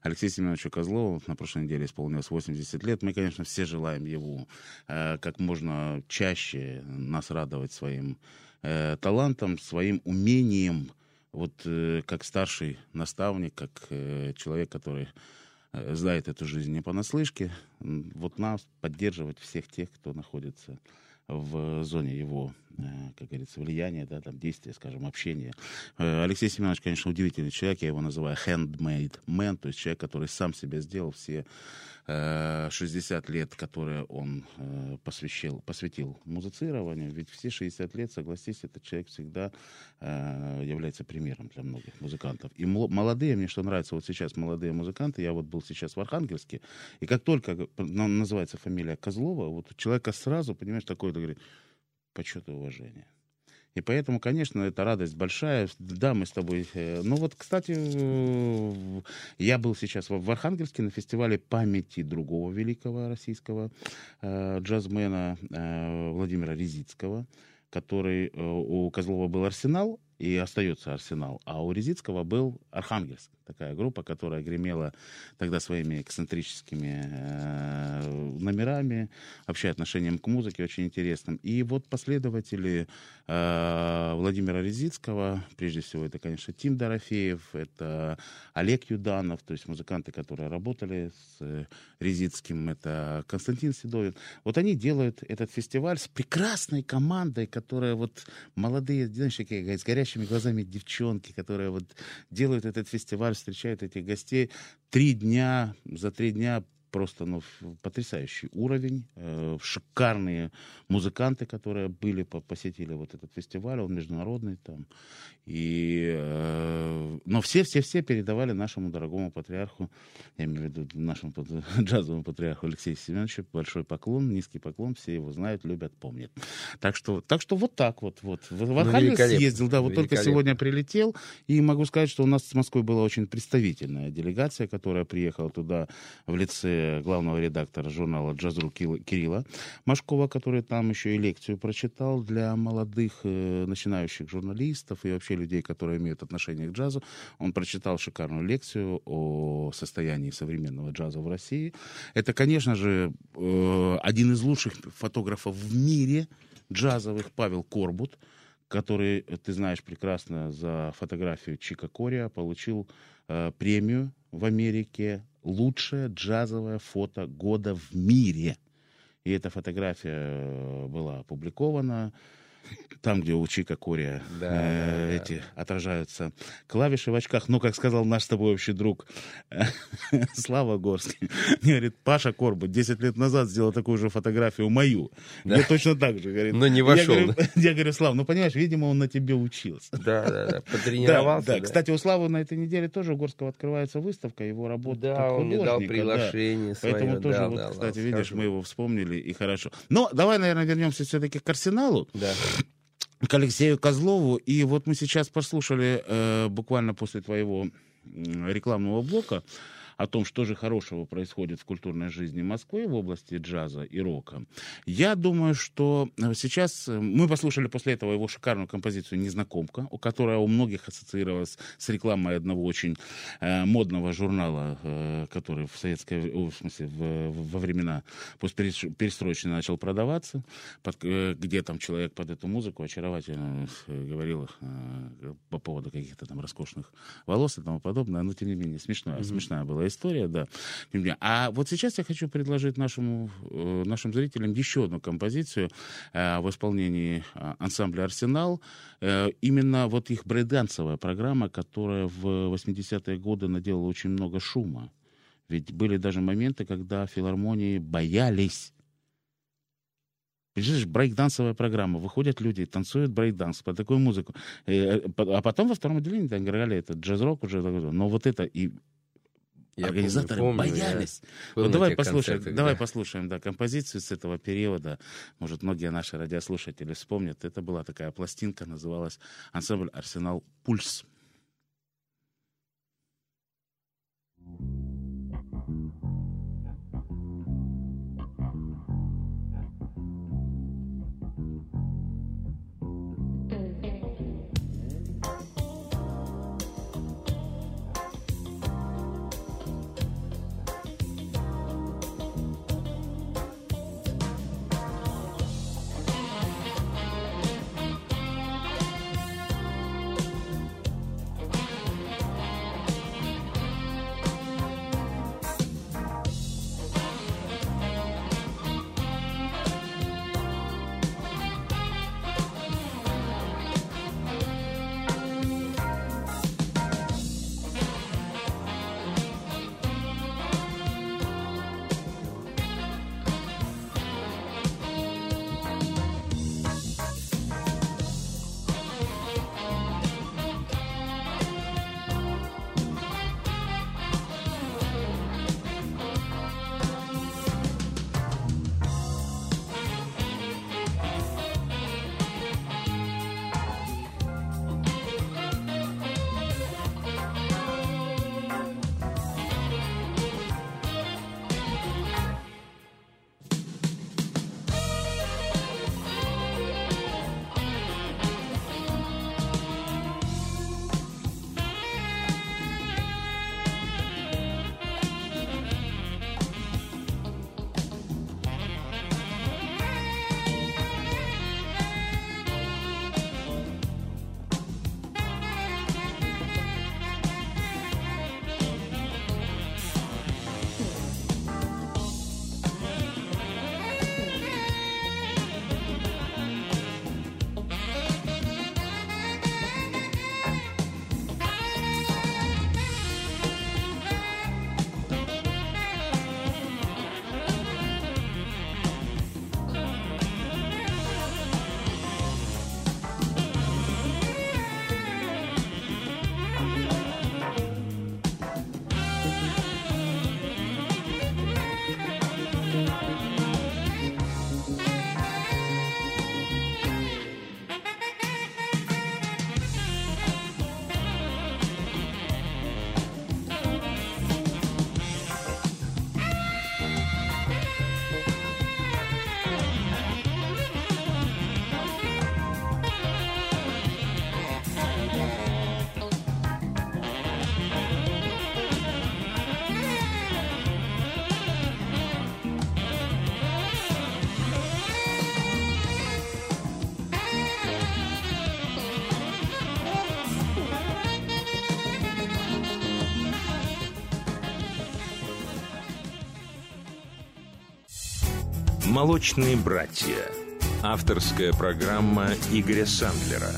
Алексею Семеновичу Козлову на прошлой неделе исполнилось 80 лет. Мы, конечно, все желаем ему э, как можно чаще нас радовать своим э, талантом, своим умением, вот э, как старший наставник, как э, человек, который э, знает эту жизнь не понаслышке, вот нас поддерживать всех тех, кто находится в зоне его, э, как говорится, влияния, да, там, действия, скажем, общения. Э, Алексей Семенович, конечно, удивительный человек, я его называю handmade man, то есть человек, который сам себя сделал все 60 лет, которые он э, посвящил, посвятил музицированию, ведь все 60 лет, согласись, этот человек всегда э, является примером для многих музыкантов. И молодые, мне что нравится, вот сейчас молодые музыканты, я вот был сейчас в Архангельске, и как только называется фамилия Козлова, вот у человека сразу, понимаешь, такое, говорит, почет и уважение. И поэтому, конечно, это радость большая. Да, мы с тобой... э, Ну вот, кстати, э, я был сейчас в Архангельске на фестивале памяти другого великого российского э, джазмена Владимира Резицкого, который у Козлова был «Арсенал», и остается «Арсенал», а у Резицкого был «Архангельск». Такая группа, которая гремела тогда своими эксцентрическими э, номерами, вообще отношением к музыке очень интересным. И вот последователи э, Владимира Резицкого, прежде всего, это, конечно, Тим Дорофеев, это Олег Юданов, то есть музыканты, которые работали с э, Резицким, это Константин Седовин. Вот они делают этот фестиваль с прекрасной командой, которая вот молодые, знаешь, такие с горящими глазами девчонки, которые вот делают этот фестиваль, встречают этих гостей. Три дня, за три дня просто ну, потрясающий уровень, э, шикарные музыканты, которые были, по- посетили вот этот фестиваль, он международный там. И, э, но все-все-все передавали нашему дорогому патриарху, я имею в виду нашему джазовому патриарху Алексею Семеновичу большой поклон, низкий поклон, все его знают, любят, помнят. Так что, так что вот так вот. вот. В, в Архангельск Ну, съездил, да, вот только сегодня прилетел, и могу сказать, что у нас с Москвы была очень представительная делегация, которая приехала туда в лице главного редактора журнала «Джазру» Кирилла Машкова, который там еще и лекцию прочитал для молодых э, начинающих журналистов и вообще людей, которые имеют отношение к джазу. Он прочитал шикарную лекцию о состоянии современного джаза в России. Это, конечно же, э, один из лучших фотографов в мире джазовых Павел Корбут, который, э, ты знаешь прекрасно, за фотографию Чика Кориа получил э, премию в Америке «Лучшее джазовое фото года в мире». И эта фотография э, была опубликована там, где у Чика Кория Да, э, да, да, эти отражаются клавиши в очках. Но, как сказал наш с тобой общий друг Слава Горский, мне говорит, Паша Корба 10 лет назад сделал такую же фотографию мою. Да. Я точно так же, говорит. Но не Я вошел, говорю, Я говорю, Слав, ну понимаешь, видимо, он на тебе учился. Да, да, да. Да, Потренировался. да. да. Кстати, у Славы на этой неделе тоже у Горского открывается выставка, его работа Да, он мне дал художника, да. приглашение свое. Поэтому тоже, да, вот, да, кстати, видишь, скажу. мы его вспомнили, и хорошо. Но давай, наверное, вернемся все-таки к Арсеналу, Да. К Алексею Козлову. И вот мы сейчас послушали, э, буквально после твоего рекламного блока, о том, что же хорошего происходит в культурной жизни Москвы в области джаза и рока, я думаю, что э, сейчас э, мы послушали после этого его шикарную композицию «Незнакомка», у которой у многих ассоциировалась с рекламой одного очень э, модного журнала, э, который в советское, о, в смысле, в- в- во времена постперестроечные начал продаваться, под- э, где там человек под эту музыку очаровательно говорил э, по поводу каких-то там роскошных волос и тому подобное, но тем не менее смешная, смешная была история, да. А вот сейчас я хочу предложить нашему, э, нашим зрителям еще одну композицию э, в исполнении э, ансамбля «Арсенал». Именно вот их брейдансовая программа, которая в 80-е годы наделала очень много шума. Ведь были даже моменты, когда филармонии боялись Представляешь, брейкдансовая программа. Выходят люди, танцуют брейкданс под такую музыку. А потом во втором отделении там играли это джаз-рок уже. Но вот это и Я организаторы помню, помню, я боялись. был Вот давай послушаем, концертах, давай да. послушаем, да, композицию с этого периода. Может, многие наши радиослушатели вспомнят. Это была такая пластинка, называлась ансамбль «Арсенал Пульс». «Молочные братья». Авторская программа Игоря Сандлера.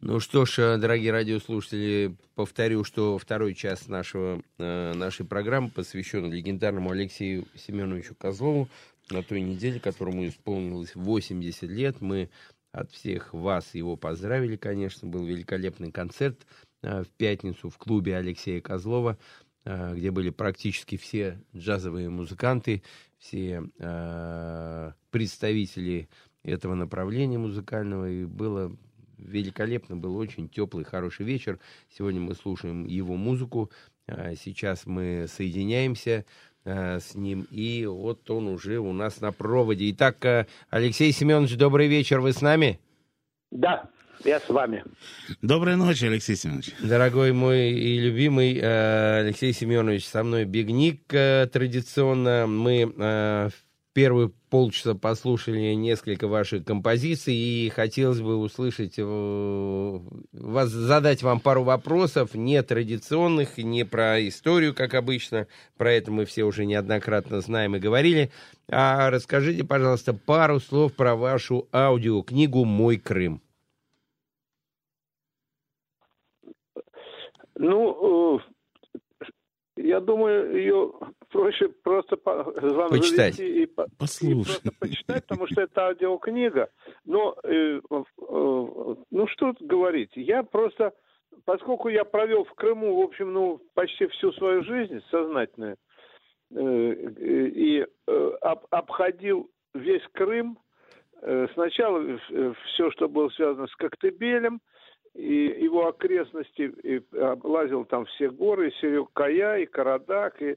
Ну что ж, э, дорогие радиослушатели, повторю, что второй час нашего, э, нашей программы посвящен легендарному Алексею Семеновичу Козлову. На той неделе, которому исполнилось 80 лет, мы от всех вас его поздравили, конечно. Был великолепный концерт э, в пятницу в клубе Алексея Козлова, где были практически все джазовые музыканты, все э, представители этого направления музыкального, и было великолепно, был очень теплый, хороший вечер. Сегодня мы слушаем его музыку. А, Сейчас мы соединяемся с ним, и вот он уже у нас на проводе. Итак, Алексей Семенович, добрый вечер, вы с нами? Да, я с вами. Доброй ночи, Алексей Семенович. Дорогой мой и любимый э, Алексей Семенович, со мной Бигник э, традиционно. Мы э, в первые полчаса послушали несколько ваших композиций, и хотелось бы услышать, вас, задать вам пару вопросов, не традиционных, не про историю, как обычно, про это мы все уже неоднократно знаем и говорили, а расскажите, пожалуйста, пару слов про вашу аудиокнигу «Мой Крым». Ну, э, я думаю, ее проще просто по, вам Почитать. и, по- и просто почитать, потому что это аудиокнига. Но, э, э, ну что тут говорить, я просто, поскольку я провел в Крыму, в общем, ну, почти всю свою жизнь сознательную, э, и э, об- обходил весь Крым, э, сначала все, что было связано с Коктебелем, и его окрестности, и облазил там все горы, и Серег-Кая, и Карадак, и,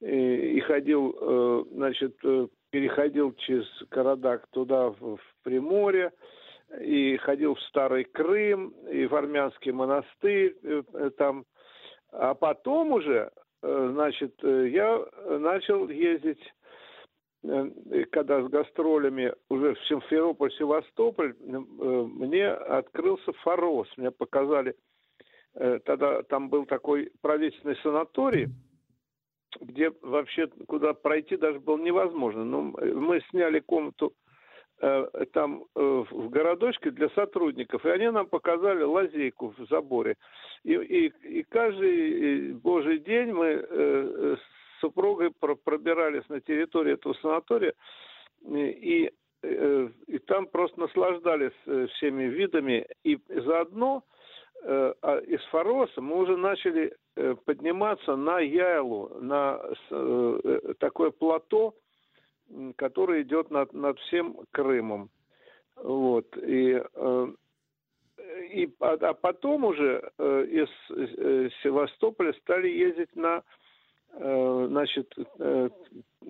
и, и ходил, э, значит, э, переходил через Карадак туда, в, в Приморье, и ходил в Старый Крым, и в Армянский монастырь э, там. А потом уже, значит, я начал ездить когда с гастролями уже в Симферополь, Севастополь, э, мне открылся Форос. Мне показали, э, тогда там был такой правительственный санаторий, где вообще куда пройти даже было невозможно. Но мы сняли комнату э, там э, в городочке для сотрудников, и они нам показали лазейку в заборе. И, и, и каждый э, божий день мы э, с супругой про- пробирались на территорию этого санатория, и, э, и там просто наслаждались э, всеми видами, и заодно э, а из Фороса мы уже начали э, подниматься на Яйлу, на э, э, такое плато, которое идет над, над всем Крымом. Вот. И, э, и, а, а потом уже э, из э, Севастополя стали ездить на э, значит, э,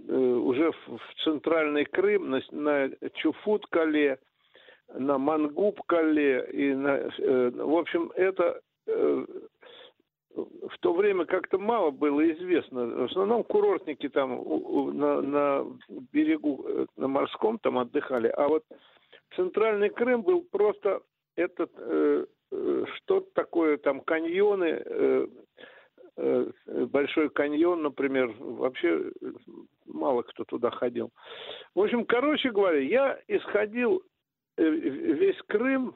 э, уже в, центральный Крым, на, на Чуфут-Кале, на Мангуб-Кале. И на, э, в общем, это э, в то время как-то мало было известно. В основном курортники там на, на берегу, э, на морском там отдыхали. А вот центральный Крым был просто этот э, э, что-то такое, там каньоны, э, э, Большой каньон, например, вообще э, мало кто туда ходил. В общем, короче говоря, я исходил э, весь Крым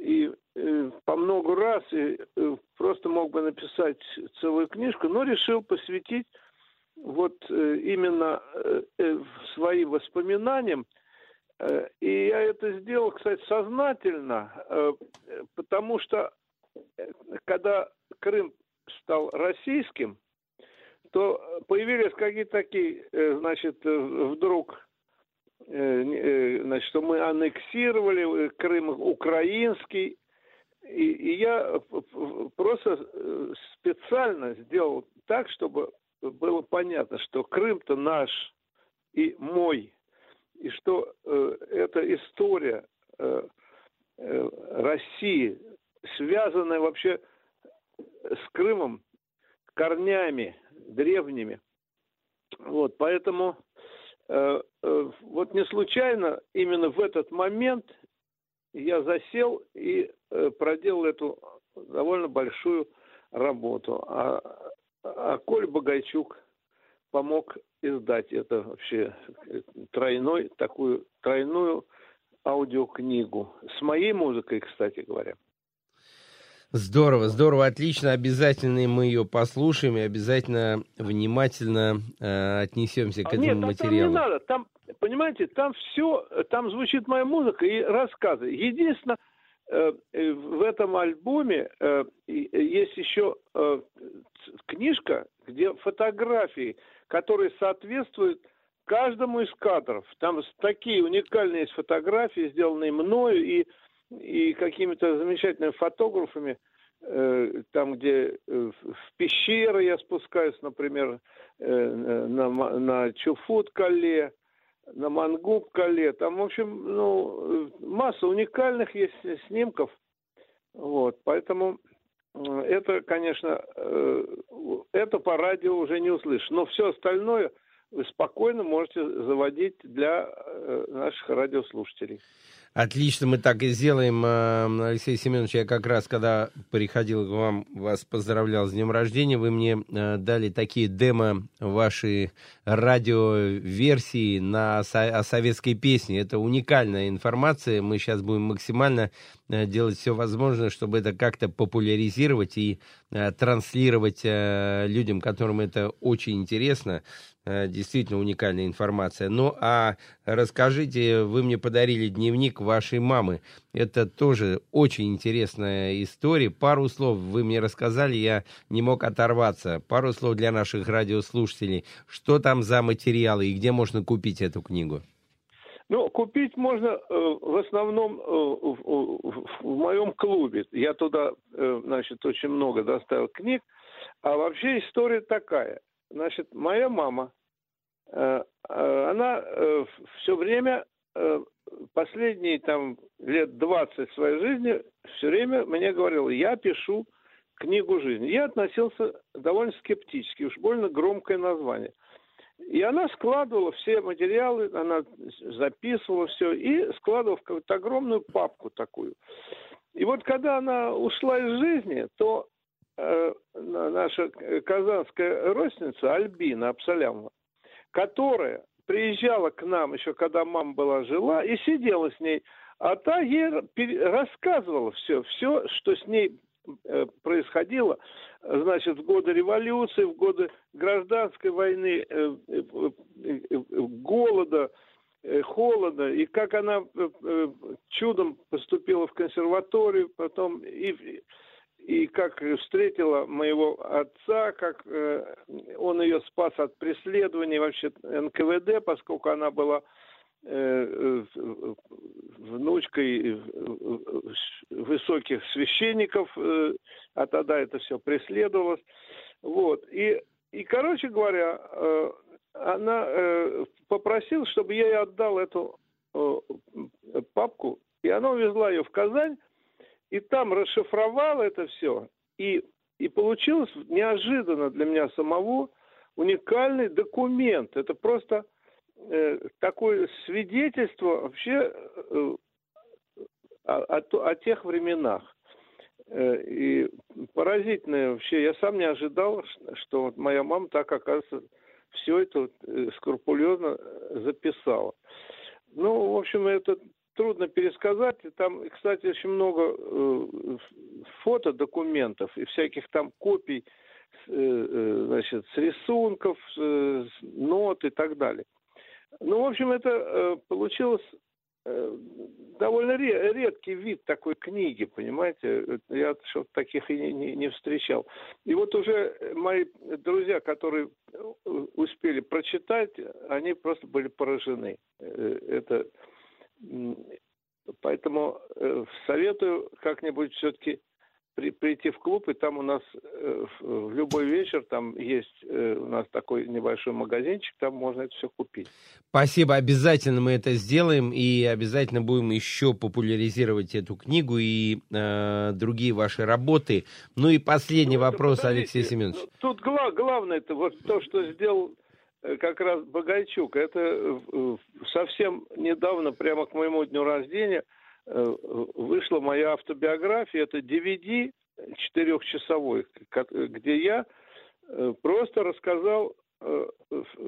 и э, по много раз и, э, просто мог бы написать целую книжку, но решил посвятить вот э, именно э, э, своим воспоминаниям. Э, И я это сделал, кстати, сознательно, э, э, потому что э, когда Крым стал российским, то появились какие-то такие, э, значит, э, вдруг, э, э, значит, что мы аннексировали э, Крым украинский, и, и я просто э, специально сделал так, чтобы было понятно, что Крым-то наш и мой, и что э, эта история э, э, России, связанная вообще с Крымом корнями древними. Вот, поэтому э, э, вот не случайно именно в этот момент я засел и э, проделал эту довольно большую работу. А, а Коль Богайчук помог издать это вообще э, тройной, такую тройную аудиокнигу. С моей музыкой, кстати говоря. Здорово, здорово, отлично. Обязательно мы ее послушаем и обязательно внимательно э, отнесемся к А этому Нет, там, там материалу. не надо. Там, понимаете, там все, там звучит моя музыка и рассказы. Единственное, э, э, в этом альбоме э, э, есть еще э, книжка, где фотографии, которые соответствуют каждому из кадров. Там такие уникальные есть фотографии, сделанные мною, и и какими-то замечательными фотографами, э, там, где э, в пещеры я спускаюсь, например, э, на, на Чуфут-Кале, на Мангуб-Кале. Там, в общем, ну, масса уникальных есть снимков. Вот, поэтому это, конечно, это по радио уже не услышишь. Но все остальное вы спокойно можете заводить для наших радиослушателей. Отлично, мы так и сделаем, э, Алексей Семенович. Я как раз, когда приходил к вам, вас поздравлял с днем рождения, вы мне э, дали такие демо ваши радиоверсии на о советской песне. Это уникальная информация. Мы сейчас будем максимально э, делать все возможное, чтобы это как-то популяризировать и транслировать людям, которым это очень интересно. Э, Действительно уникальная информация. Ну, а расскажите, вы мне подарили дневник вашей мамы. Это тоже очень интересная история. Пару слов вы мне рассказали, я не мог оторваться. Пару слов для наших радиослушателей. Что там за материалы и где можно купить эту книгу? Ну, купить можно э, в основном э, в, в- в моем клубе. Я туда, э, значит, очень много доставил книг. А вообще история такая. Значит, моя мама, она все время, э, последние там лет 20 своей жизни, все время мне говорила, я пишу книгу жизни. Я относился довольно скептически, уж больно громкое название. И она складывала все материалы, она записывала все и складывала в какую-то огромную папку такую. И вот когда она ушла из жизни, то э, на- наша казанская родственница Альбина Абсалямова, которая приезжала к нам еще, когда мама была жила, и сидела с ней, а та ей рассказывала все, все, что с ней э, происходило, значит, в годы революции, в годы гражданской войны, э, э, голода, холода, и как она чудом поступила в консерваторию, потом и, и как встретила моего отца, как э, он ее спас от преследований вообще НКВД, поскольку она была э, внучкой высоких священников, э, а тогда это все преследовалось. Вот. И, и короче говоря, э, она попросила, чтобы я ей отдал эту папку, и она увезла ее в Казань, и там расшифровала это все, и, и получилось неожиданно для меня самого уникальный документ. Это просто э, такое свидетельство вообще э, о, о о тех временах. Э, И поразительное вообще, я сам не ожидал, что вот моя мама так, оказывается, все это вот, э, скрупулезно э, записала. Ну, в общем, это трудно пересказать. Там, кстати, очень много э, фотодокументов и всяких там копий, э, э, значит, с рисунков, э, с нот и так далее. Ну, в общем, это э, получилось э, довольно ре- редкий вид такой книги, понимаете? Я таких и не, не- не встречал. И вот уже мои друзья, которые э, успели прочитать, они просто были поражены. Это поэтому э, советую как-нибудь все-таки прийти в клуб, и там у нас э, в любой вечер там есть э, у нас такой небольшой магазинчик, там можно это все купить. Спасибо, обязательно мы это сделаем и обязательно будем еще популяризировать эту книгу и э, другие ваши работы. Ну и последний вопрос, Алексей Семенович. Ну, Тут гла- главное это вот то, что сделал как раз Богайчук. Это э, э, совсем недавно, прямо к моему дню рождения, э, вышла моя автобиография. Это DVD четырехчасовой, где я э, просто рассказал э,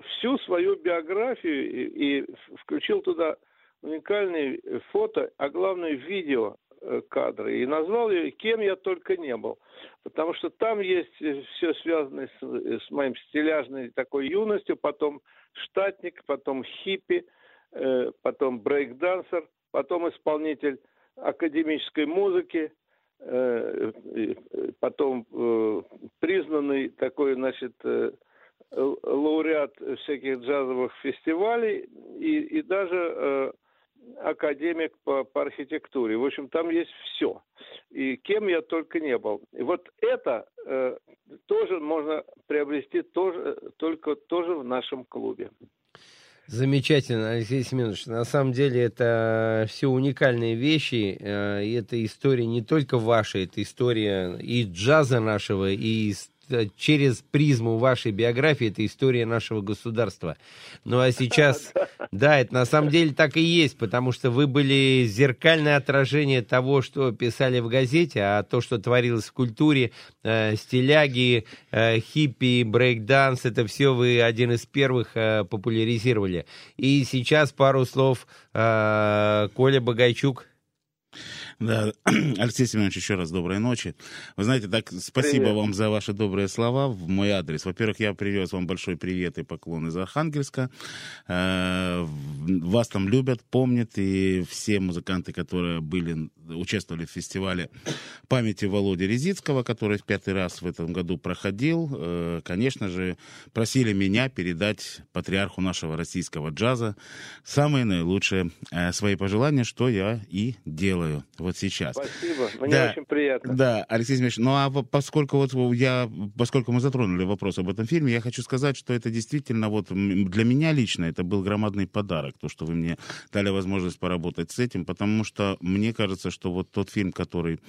всю свою биографию и, включил туда уникальные фото, а главное видео э, кадры. И назвал ее «Кем я только не был». Потому что там есть все связанное с, э, с моим стиляжной такой юностью, потом штатник, потом хиппи, э, потом брейк-дансер, потом исполнитель академической музыки, э, э, потом э, признанный такой, значит, э, лауреат всяких джазовых фестивалей и, и даже э, академик по, по архитектуре. В общем, там есть все. И кем я только не был. И вот это э, тоже можно приобрести тоже, только тоже в нашем клубе. Замечательно, Алексей Семенович. На самом деле это все уникальные вещи. э, И это история не только ваша, это история и джаза нашего, и э, через призму вашей биографии это история нашего государства. Ну а сейчас, да, это на самом деле так и есть, потому что вы были зеркальное отражение того, что писали в газете, а то, что творилось в культуре, э, стиляги, э, хиппи, брейкданс, это все вы один из первых э, популяризировали. И сейчас пару слов э, Коля Богайчук. Да, Алексей Семенович, еще раз доброй ночи. Вы знаете, так спасибо Привет. вам за ваши добрые слова в мой адрес. Во-первых, я привез вам большой привет и поклон из Архангельска. Вас там любят, помнят, и все музыканты, которые были, участвовали в фестивале памяти Володи Резицкого, который в пятый раз в этом году проходил, э, конечно же, просили меня передать патриарху нашего российского джаза самые наилучшие э, свои пожелания, что я и делаю вот сейчас. Спасибо, мне Да. очень приятно. Да, Алексей Семенович, ну а поскольку вот я, поскольку мы затронули вопрос об этом фильме, я хочу сказать, что это действительно вот для меня лично это был громадный подарок, то, что вы мне дали возможность поработать с этим, потому что мне кажется, что вот тот фильм, который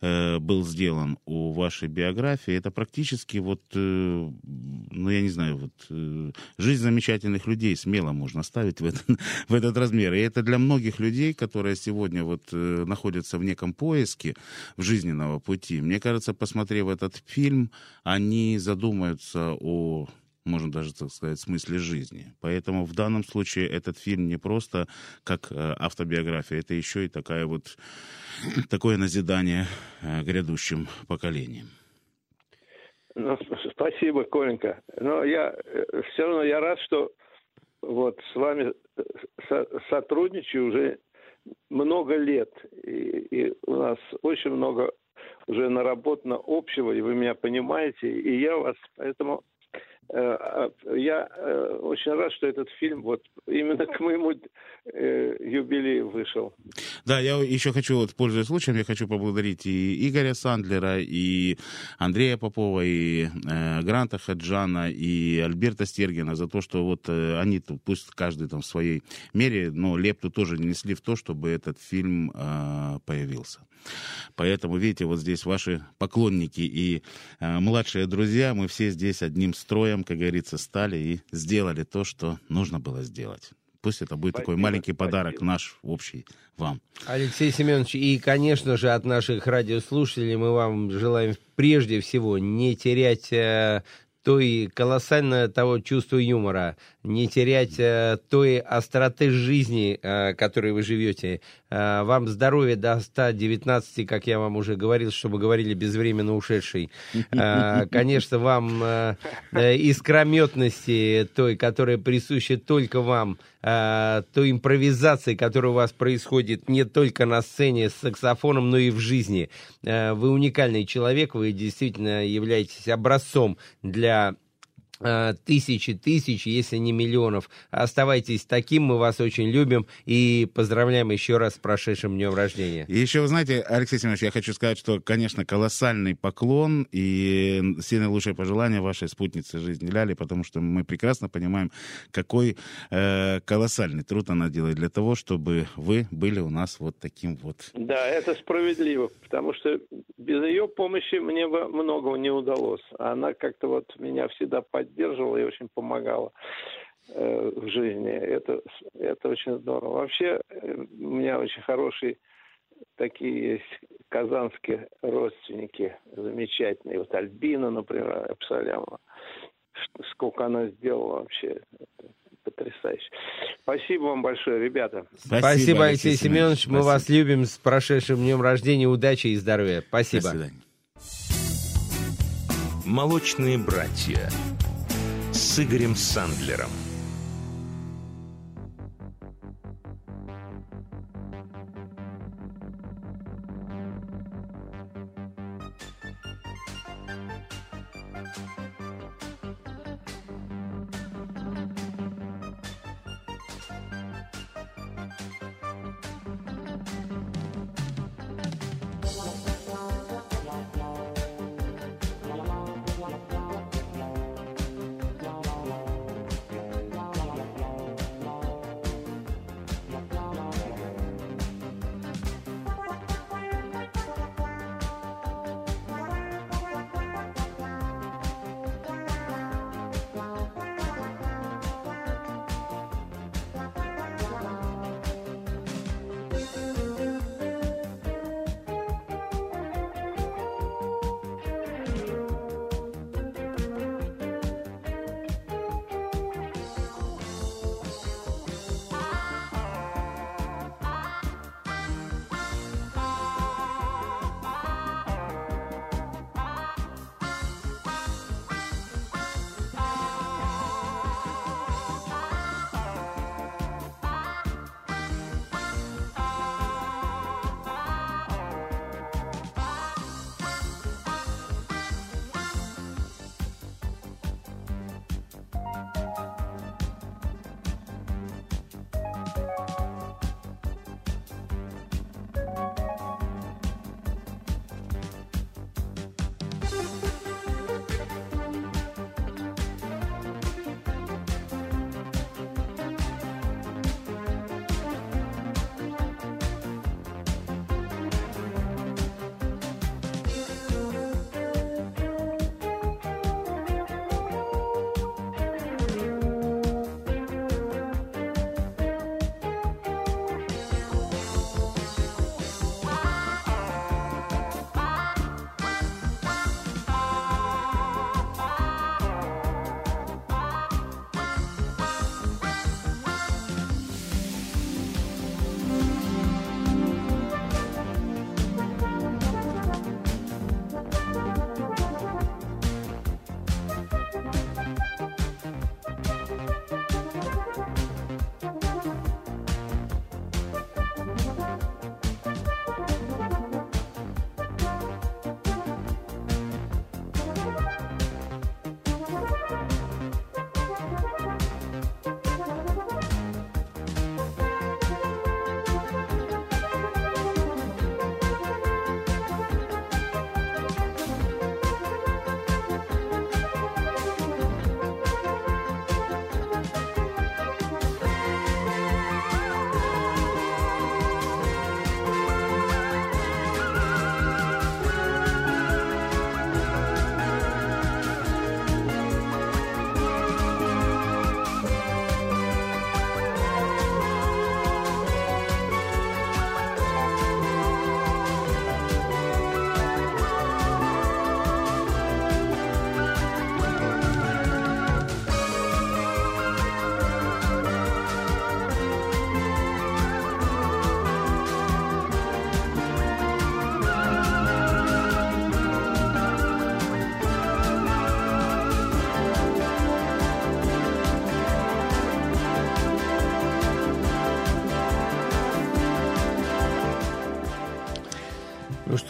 э, был сделан у вашей биографии, это практически вот, э, ну я не знаю, вот э, жизнь замечательных людей смело можно ставить в, этот- в этот размер. И это для многих людей, которые сегодня вот э, находятся в неком поиске в жизненного пути, мне кажется, посмотрев этот фильм, они задумаются о можно даже так сказать, смысле жизни. Поэтому в данном случае этот фильм не просто как э, автобиография, это еще и такая вот, такое назидание э, грядущим поколениям. Ну, спасибо, Коленька. Но я все равно я рад, что вот с вами э, со- сотрудничаю уже много лет. И, и у нас очень много уже наработано общего, и вы меня понимаете, и я вас. Поэтому э, я э, очень рад, что этот фильм вот именно к моему э, юбилею вышел. Да, я еще хочу, вот, пользуясь случаем, я хочу поблагодарить и Игоря Сандлера, и Андрея Попова, и э, Гранта Хаджана, и Альберта Стергина за то, что вот э, они, пусть каждый там в своей мере, но лепту тоже несли в то, чтобы этот фильм э, появился. Поэтому, видите, вот здесь ваши поклонники и э, младшие друзья, мы все здесь одним строем, как говорится, стали и сделали то, что нужно было сделать. Пусть это будет такой Спасибо, маленький подарок спасибо. наш общий вам. Алексей Семенович, и, конечно же, от наших радиослушателей мы вам желаем прежде всего не терять э, той колоссального того чувства юмора, не терять э, той остроты жизни, э, которой вы живете. Э, вам здоровья до 119, как я вам уже говорил, чтобы говорили безвременно ушедший. Э, конечно, вам э, э, искрометности той, которая присуща только вам, э, той импровизации, которая у вас происходит не только на сцене с саксофоном, но и в жизни. Э, Вы уникальный человек, вы действительно являетесь образцом для тысячи, тысяч, если не миллионов. Оставайтесь таким, мы вас очень любим и поздравляем еще раз с прошедшим днем рождения. И еще, вы знаете, Алексей Семенович, я хочу сказать, что, конечно, колоссальный поклон и все наилучшие пожелания вашей спутнице жизни Ляли, потому что мы прекрасно понимаем, какой э, колоссальный труд она делает для того, чтобы вы были у нас вот таким вот. Да, это справедливо, потому что без ее помощи мне бы многого не удалось. Она как-то вот меня всегда поддерживала и очень помогала э, в жизни. Это, это очень здорово. Вообще, э, у меня очень хорошие такие есть казанские родственники замечательные. Вот Альбина, например, Абсолямова. Ш- Сколько она сделала вообще. Это потрясающе. Спасибо вам большое, ребята. Спасибо, Алексей, Семенович. Мы Спасибо. вас любим с прошедшим днем рождения. Удачи и здоровья. До Спасибо. свидания. «Молочные братья» с Игорем Сандлером.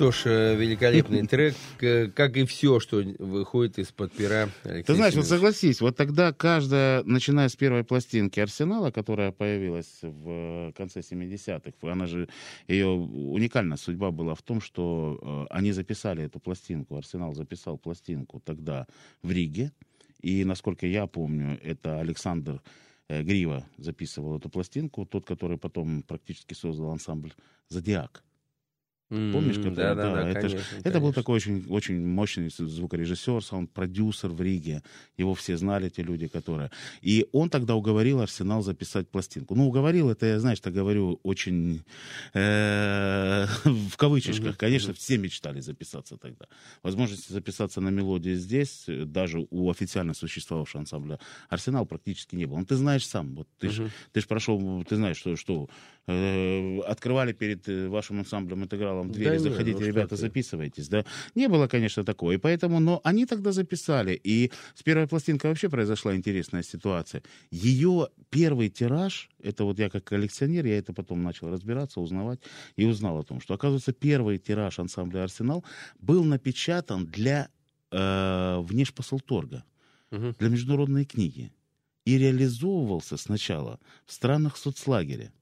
Что ж, э, великолепный трек, к- как и все, что выходит из-под пера Алексея Ты знаешь, вот согласись, вот тогда каждая, начиная с первой пластинки Арсенала, которая появилась в э, конце 70-х, она же, ее уникальная судьба была в том, что э, они записали эту пластинку, Арсенал записал пластинку тогда в Риге, и, насколько я помню, это Александр э, Грива записывал эту пластинку, тот, который потом практически создал ансамбль «Зодиак». Помнишь, который- Да, да, да, это, конечно, это был такой очень, очень мощный звукорежиссер, саунд-продюсер в Риге. Его все знали, те люди, которые... И он тогда уговорил Арсенал записать пластинку. Ну, уговорил, это я, знаешь, так говорю, очень э, в кавычках. Конечно, все мечтали записаться тогда. Возможности записаться на мелодии здесь, э, даже у официально существовавшего ансамбля Арсенал практически не было. Ну, ты знаешь сам, вот ты же прошел, ты знаешь, что, что э, открывали перед э, вашим ансамблем интегралом двери, Да заходите, что ребята, записывайтесь, да. Не было, конечно, такого. И поэтому, но они тогда записали. И с первой пластинкой вообще произошла интересная ситуация. Ее первый тираж, это вот я как коллекционер, я это потом начал разбираться, узнавать, и узнал о том, что, оказывается, первый тираж ансамбля «Арсенал» был напечатан для э, внешпосылторга, Мгм. для международной книги. И реализовывался сначала в странах соцлагеря.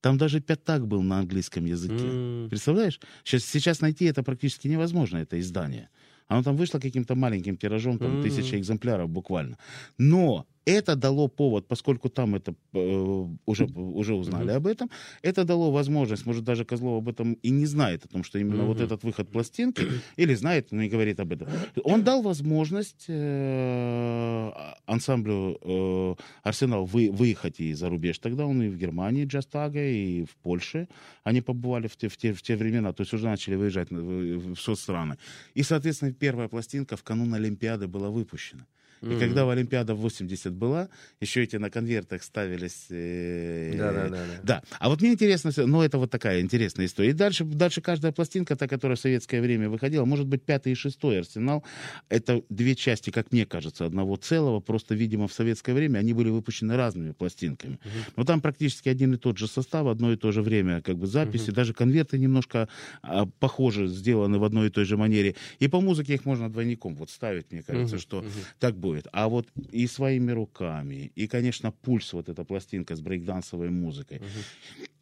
Там даже пятак был на английском языке. М, Представляешь? Сейчас, сейчас найти это практически невозможно, это издание. Оно там вышло каким-то маленьким тиражом, там Мгм. тысяча экземпляров буквально. Но это дало повод, поскольку там это э, уже, уже узнали об этом, это дало возможность, может, даже Козлов об этом и не знает, о том, что именно вот Мгм. этот выход пластинки, или знает, но не говорит об этом. Он дал возможность э, ансамблю э, Арсенал вы, выехать и за рубеж. Тогда он и в Германии, Джастага, и в Польше. Они побывали в те, в те, в те времена, то есть уже начали выезжать на- в, в соцстраны. И, соответственно, первая пластинка в канун Олимпиады была выпущена. И Мгм. когда в Олимпиада в 80 была, еще эти на конвертах ставились... Да, да, да, да. да. А вот мне интересно, ну, это вот такая интересная история. И дальше, дальше каждая пластинка, та, которая в советское время выходила, может быть, пятый и шестой «Арсенал», это две части, как мне кажется, одного целого, просто, видимо, в советское время они были выпущены разными пластинками. Но там практически один и тот же состав, одно и то же время, как бы записи, даже конверты немножко а, похожи, сделаны в одной и той же манере. И по музыке их можно двойником вот ставить, мне кажется, Мгм, что мгм. так будет. А вот и своими руками, и, конечно, пульс, вот эта пластинка с брейкдансовой музыкой.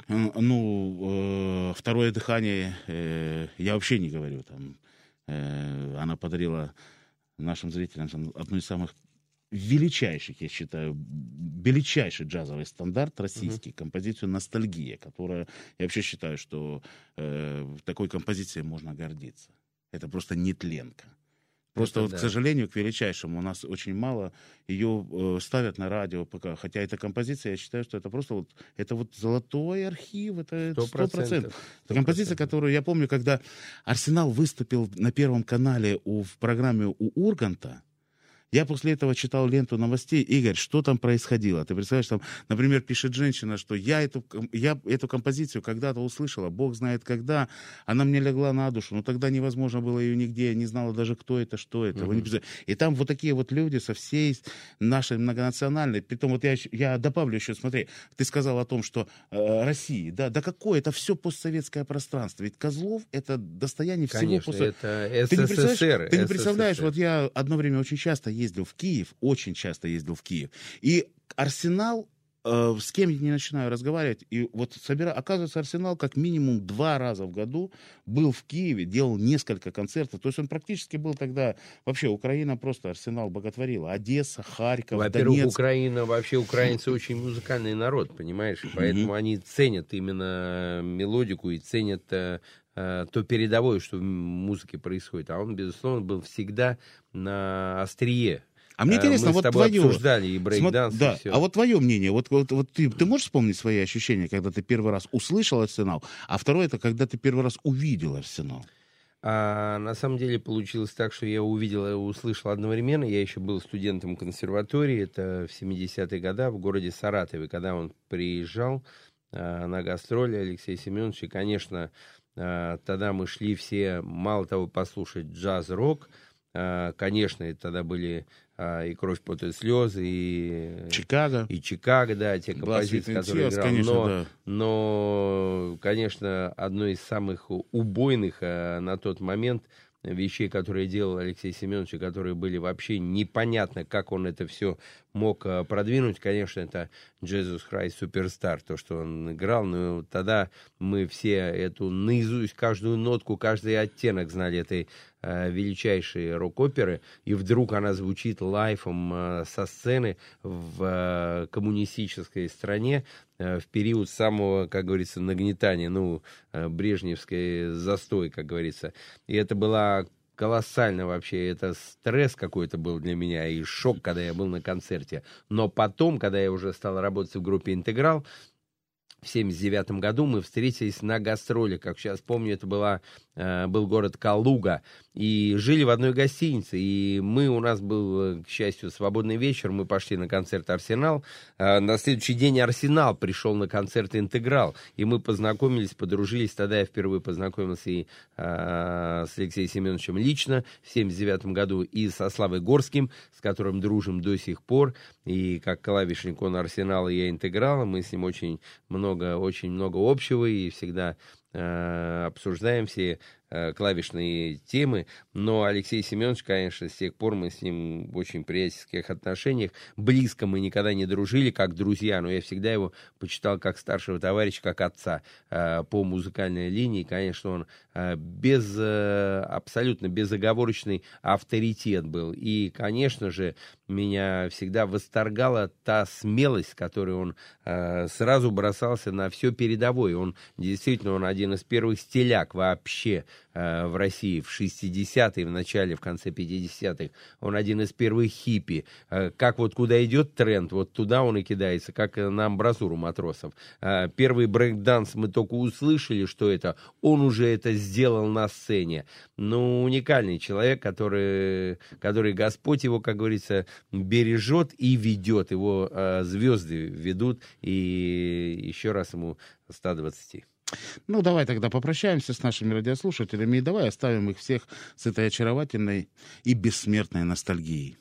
Э, Ну, э, второе дыхание, э, я вообще не говорю, там, э, она подарила нашим зрителям одну из самых величайших, я считаю, величайший джазовый стандарт российский, композицию «Ностальгия», которая, я вообще считаю, что э, такой композицией можно гордиться. Это просто нетленка. Просто Это вот, да. к сожалению, к величайшему, у нас очень мало ее э, ставят на радио пока. Хотя эта композиция, я считаю, что это просто вот, это вот золотой архив, это Сто процентов. Это композиция, которую я помню, когда Арсенал выступил на Первом канале у, в программе у Урганта, я после этого читал ленту новостей. Игорь, что там происходило? Ты представляешь, там, например, пишет женщина, что я эту, я эту композицию когда-то услышала, бог знает когда, она мне легла на душу, но тогда невозможно было ее нигде, я не знала даже, кто это, что это. Представляете. И там вот такие вот люди со всей нашей многонациональной, притом вот я, я добавлю еще, смотри, ты сказал о том, что э, России, да, да какое, это все постсоветское пространство, ведь Козлов это достояние всего Конечно, постсо- это ты не СССР. представляешь, ты не представляешь, СССР. вот я одно время очень часто ездил в Киев, очень часто ездил в Киев, и Арсенал, э, с кем я не начинаю разговаривать, и вот собира... оказывается, Арсенал как минимум два раза в году был в Киеве, делал несколько концертов, то есть он практически был тогда, вообще Украина просто Арсенал боготворила, Одесса, Харьков, Во-первых, Донецк. Украина, вообще украинцы очень музыкальный народ, понимаешь? И Поэтому они ценят именно мелодику и ценят э, то передовое, что в музыке происходит. А он, безусловно, был всегда на острие. А мне Э, интересно, Мы вот твое... обсуждали и Смо- брейкданс, Да, и все. а вот твое мнение, вот, вот, вот ты, ты можешь вспомнить свои ощущения, когда ты первый раз услышал Арсенал, а второе, это когда ты первый раз увидел Арсенал? А на самом деле получилось так, что я увидел и услышал одновременно. Я еще был студентом консерватории, это в 70-е годы в городе Саратове, когда он приезжал а, на гастроли Алексей Семенович. И, конечно, тогда мы шли все, мало того, послушать джаз-рок. а, Конечно, тогда были а, и «Кровь, пот и слезы», и... Чикаго. И Чикаго, да, те композиции, которые играл. конечно, но, да. но, конечно, одной из самых убойных на тот момент вещей, которые делал Алексей Семенович, и которые были вообще непонятно, как он это все мог а, продвинуть. Конечно, это Jesus Christ Superstar, то, что он играл. Но тогда мы все эту наизусть, каждую нотку, каждый оттенок знали этой а, величайшей рок-оперы. И вдруг она звучит лайфом а, со сцены в а, коммунистической стране а, в период самого, как говорится, нагнетания, ну, а, брежневской застой, как говорится. И это была колоссально вообще. Это стресс какой-то был для меня и шок, когда я был на концерте. Но потом, когда я уже стал работать в группе «Интеграл», в 79 году мы встретились на гастроли, как сейчас помню, это была, э, был город Калуга, и жили в одной гостинице, и мы, у нас был, э, к счастью, свободный вечер, мы пошли на концерт «Арсенал», А на следующий день «Арсенал» пришел на концерт «Интеграл», и мы познакомились, подружились, тогда я впервые познакомился и э, с Алексеем Семеновичем лично в 79 году, и со Славой Горским, с которым дружим до сих пор, и как клавишник он «Арсенал», и я «Интеграл», мы с ним очень много, очень много общего, и всегда э, обсуждаем все клавишные темы, но Алексей Семенович, конечно, с тех пор мы с ним в очень приятельских отношениях, близко мы никогда не дружили, как друзья, но я всегда его почитал как старшего товарища, как отца э, по музыкальной линии, конечно, он э, без, э, абсолютно безоговорочный авторитет был, и, конечно же, меня всегда восторгала та смелость, которой он э, сразу бросался на все передовое, он действительно, он один из первых стиляк вообще э, в России в 60-е, в начале, в конце 50-х. Он один из первых хиппи. Э, как вот куда идет тренд, вот туда он и кидается, как э, на амбразуру матросов. Э, первый брейк-данс мы только услышали, что это. Он уже это сделал на сцене. Ну, уникальный человек, который, который Господь его, как говорится, бережет и ведет. Его э, звезды ведут. И еще раз ему 120. Ну, давай тогда попрощаемся с нашими радиослушателями и давай оставим их всех с этой очаровательной и бессмертной ностальгией.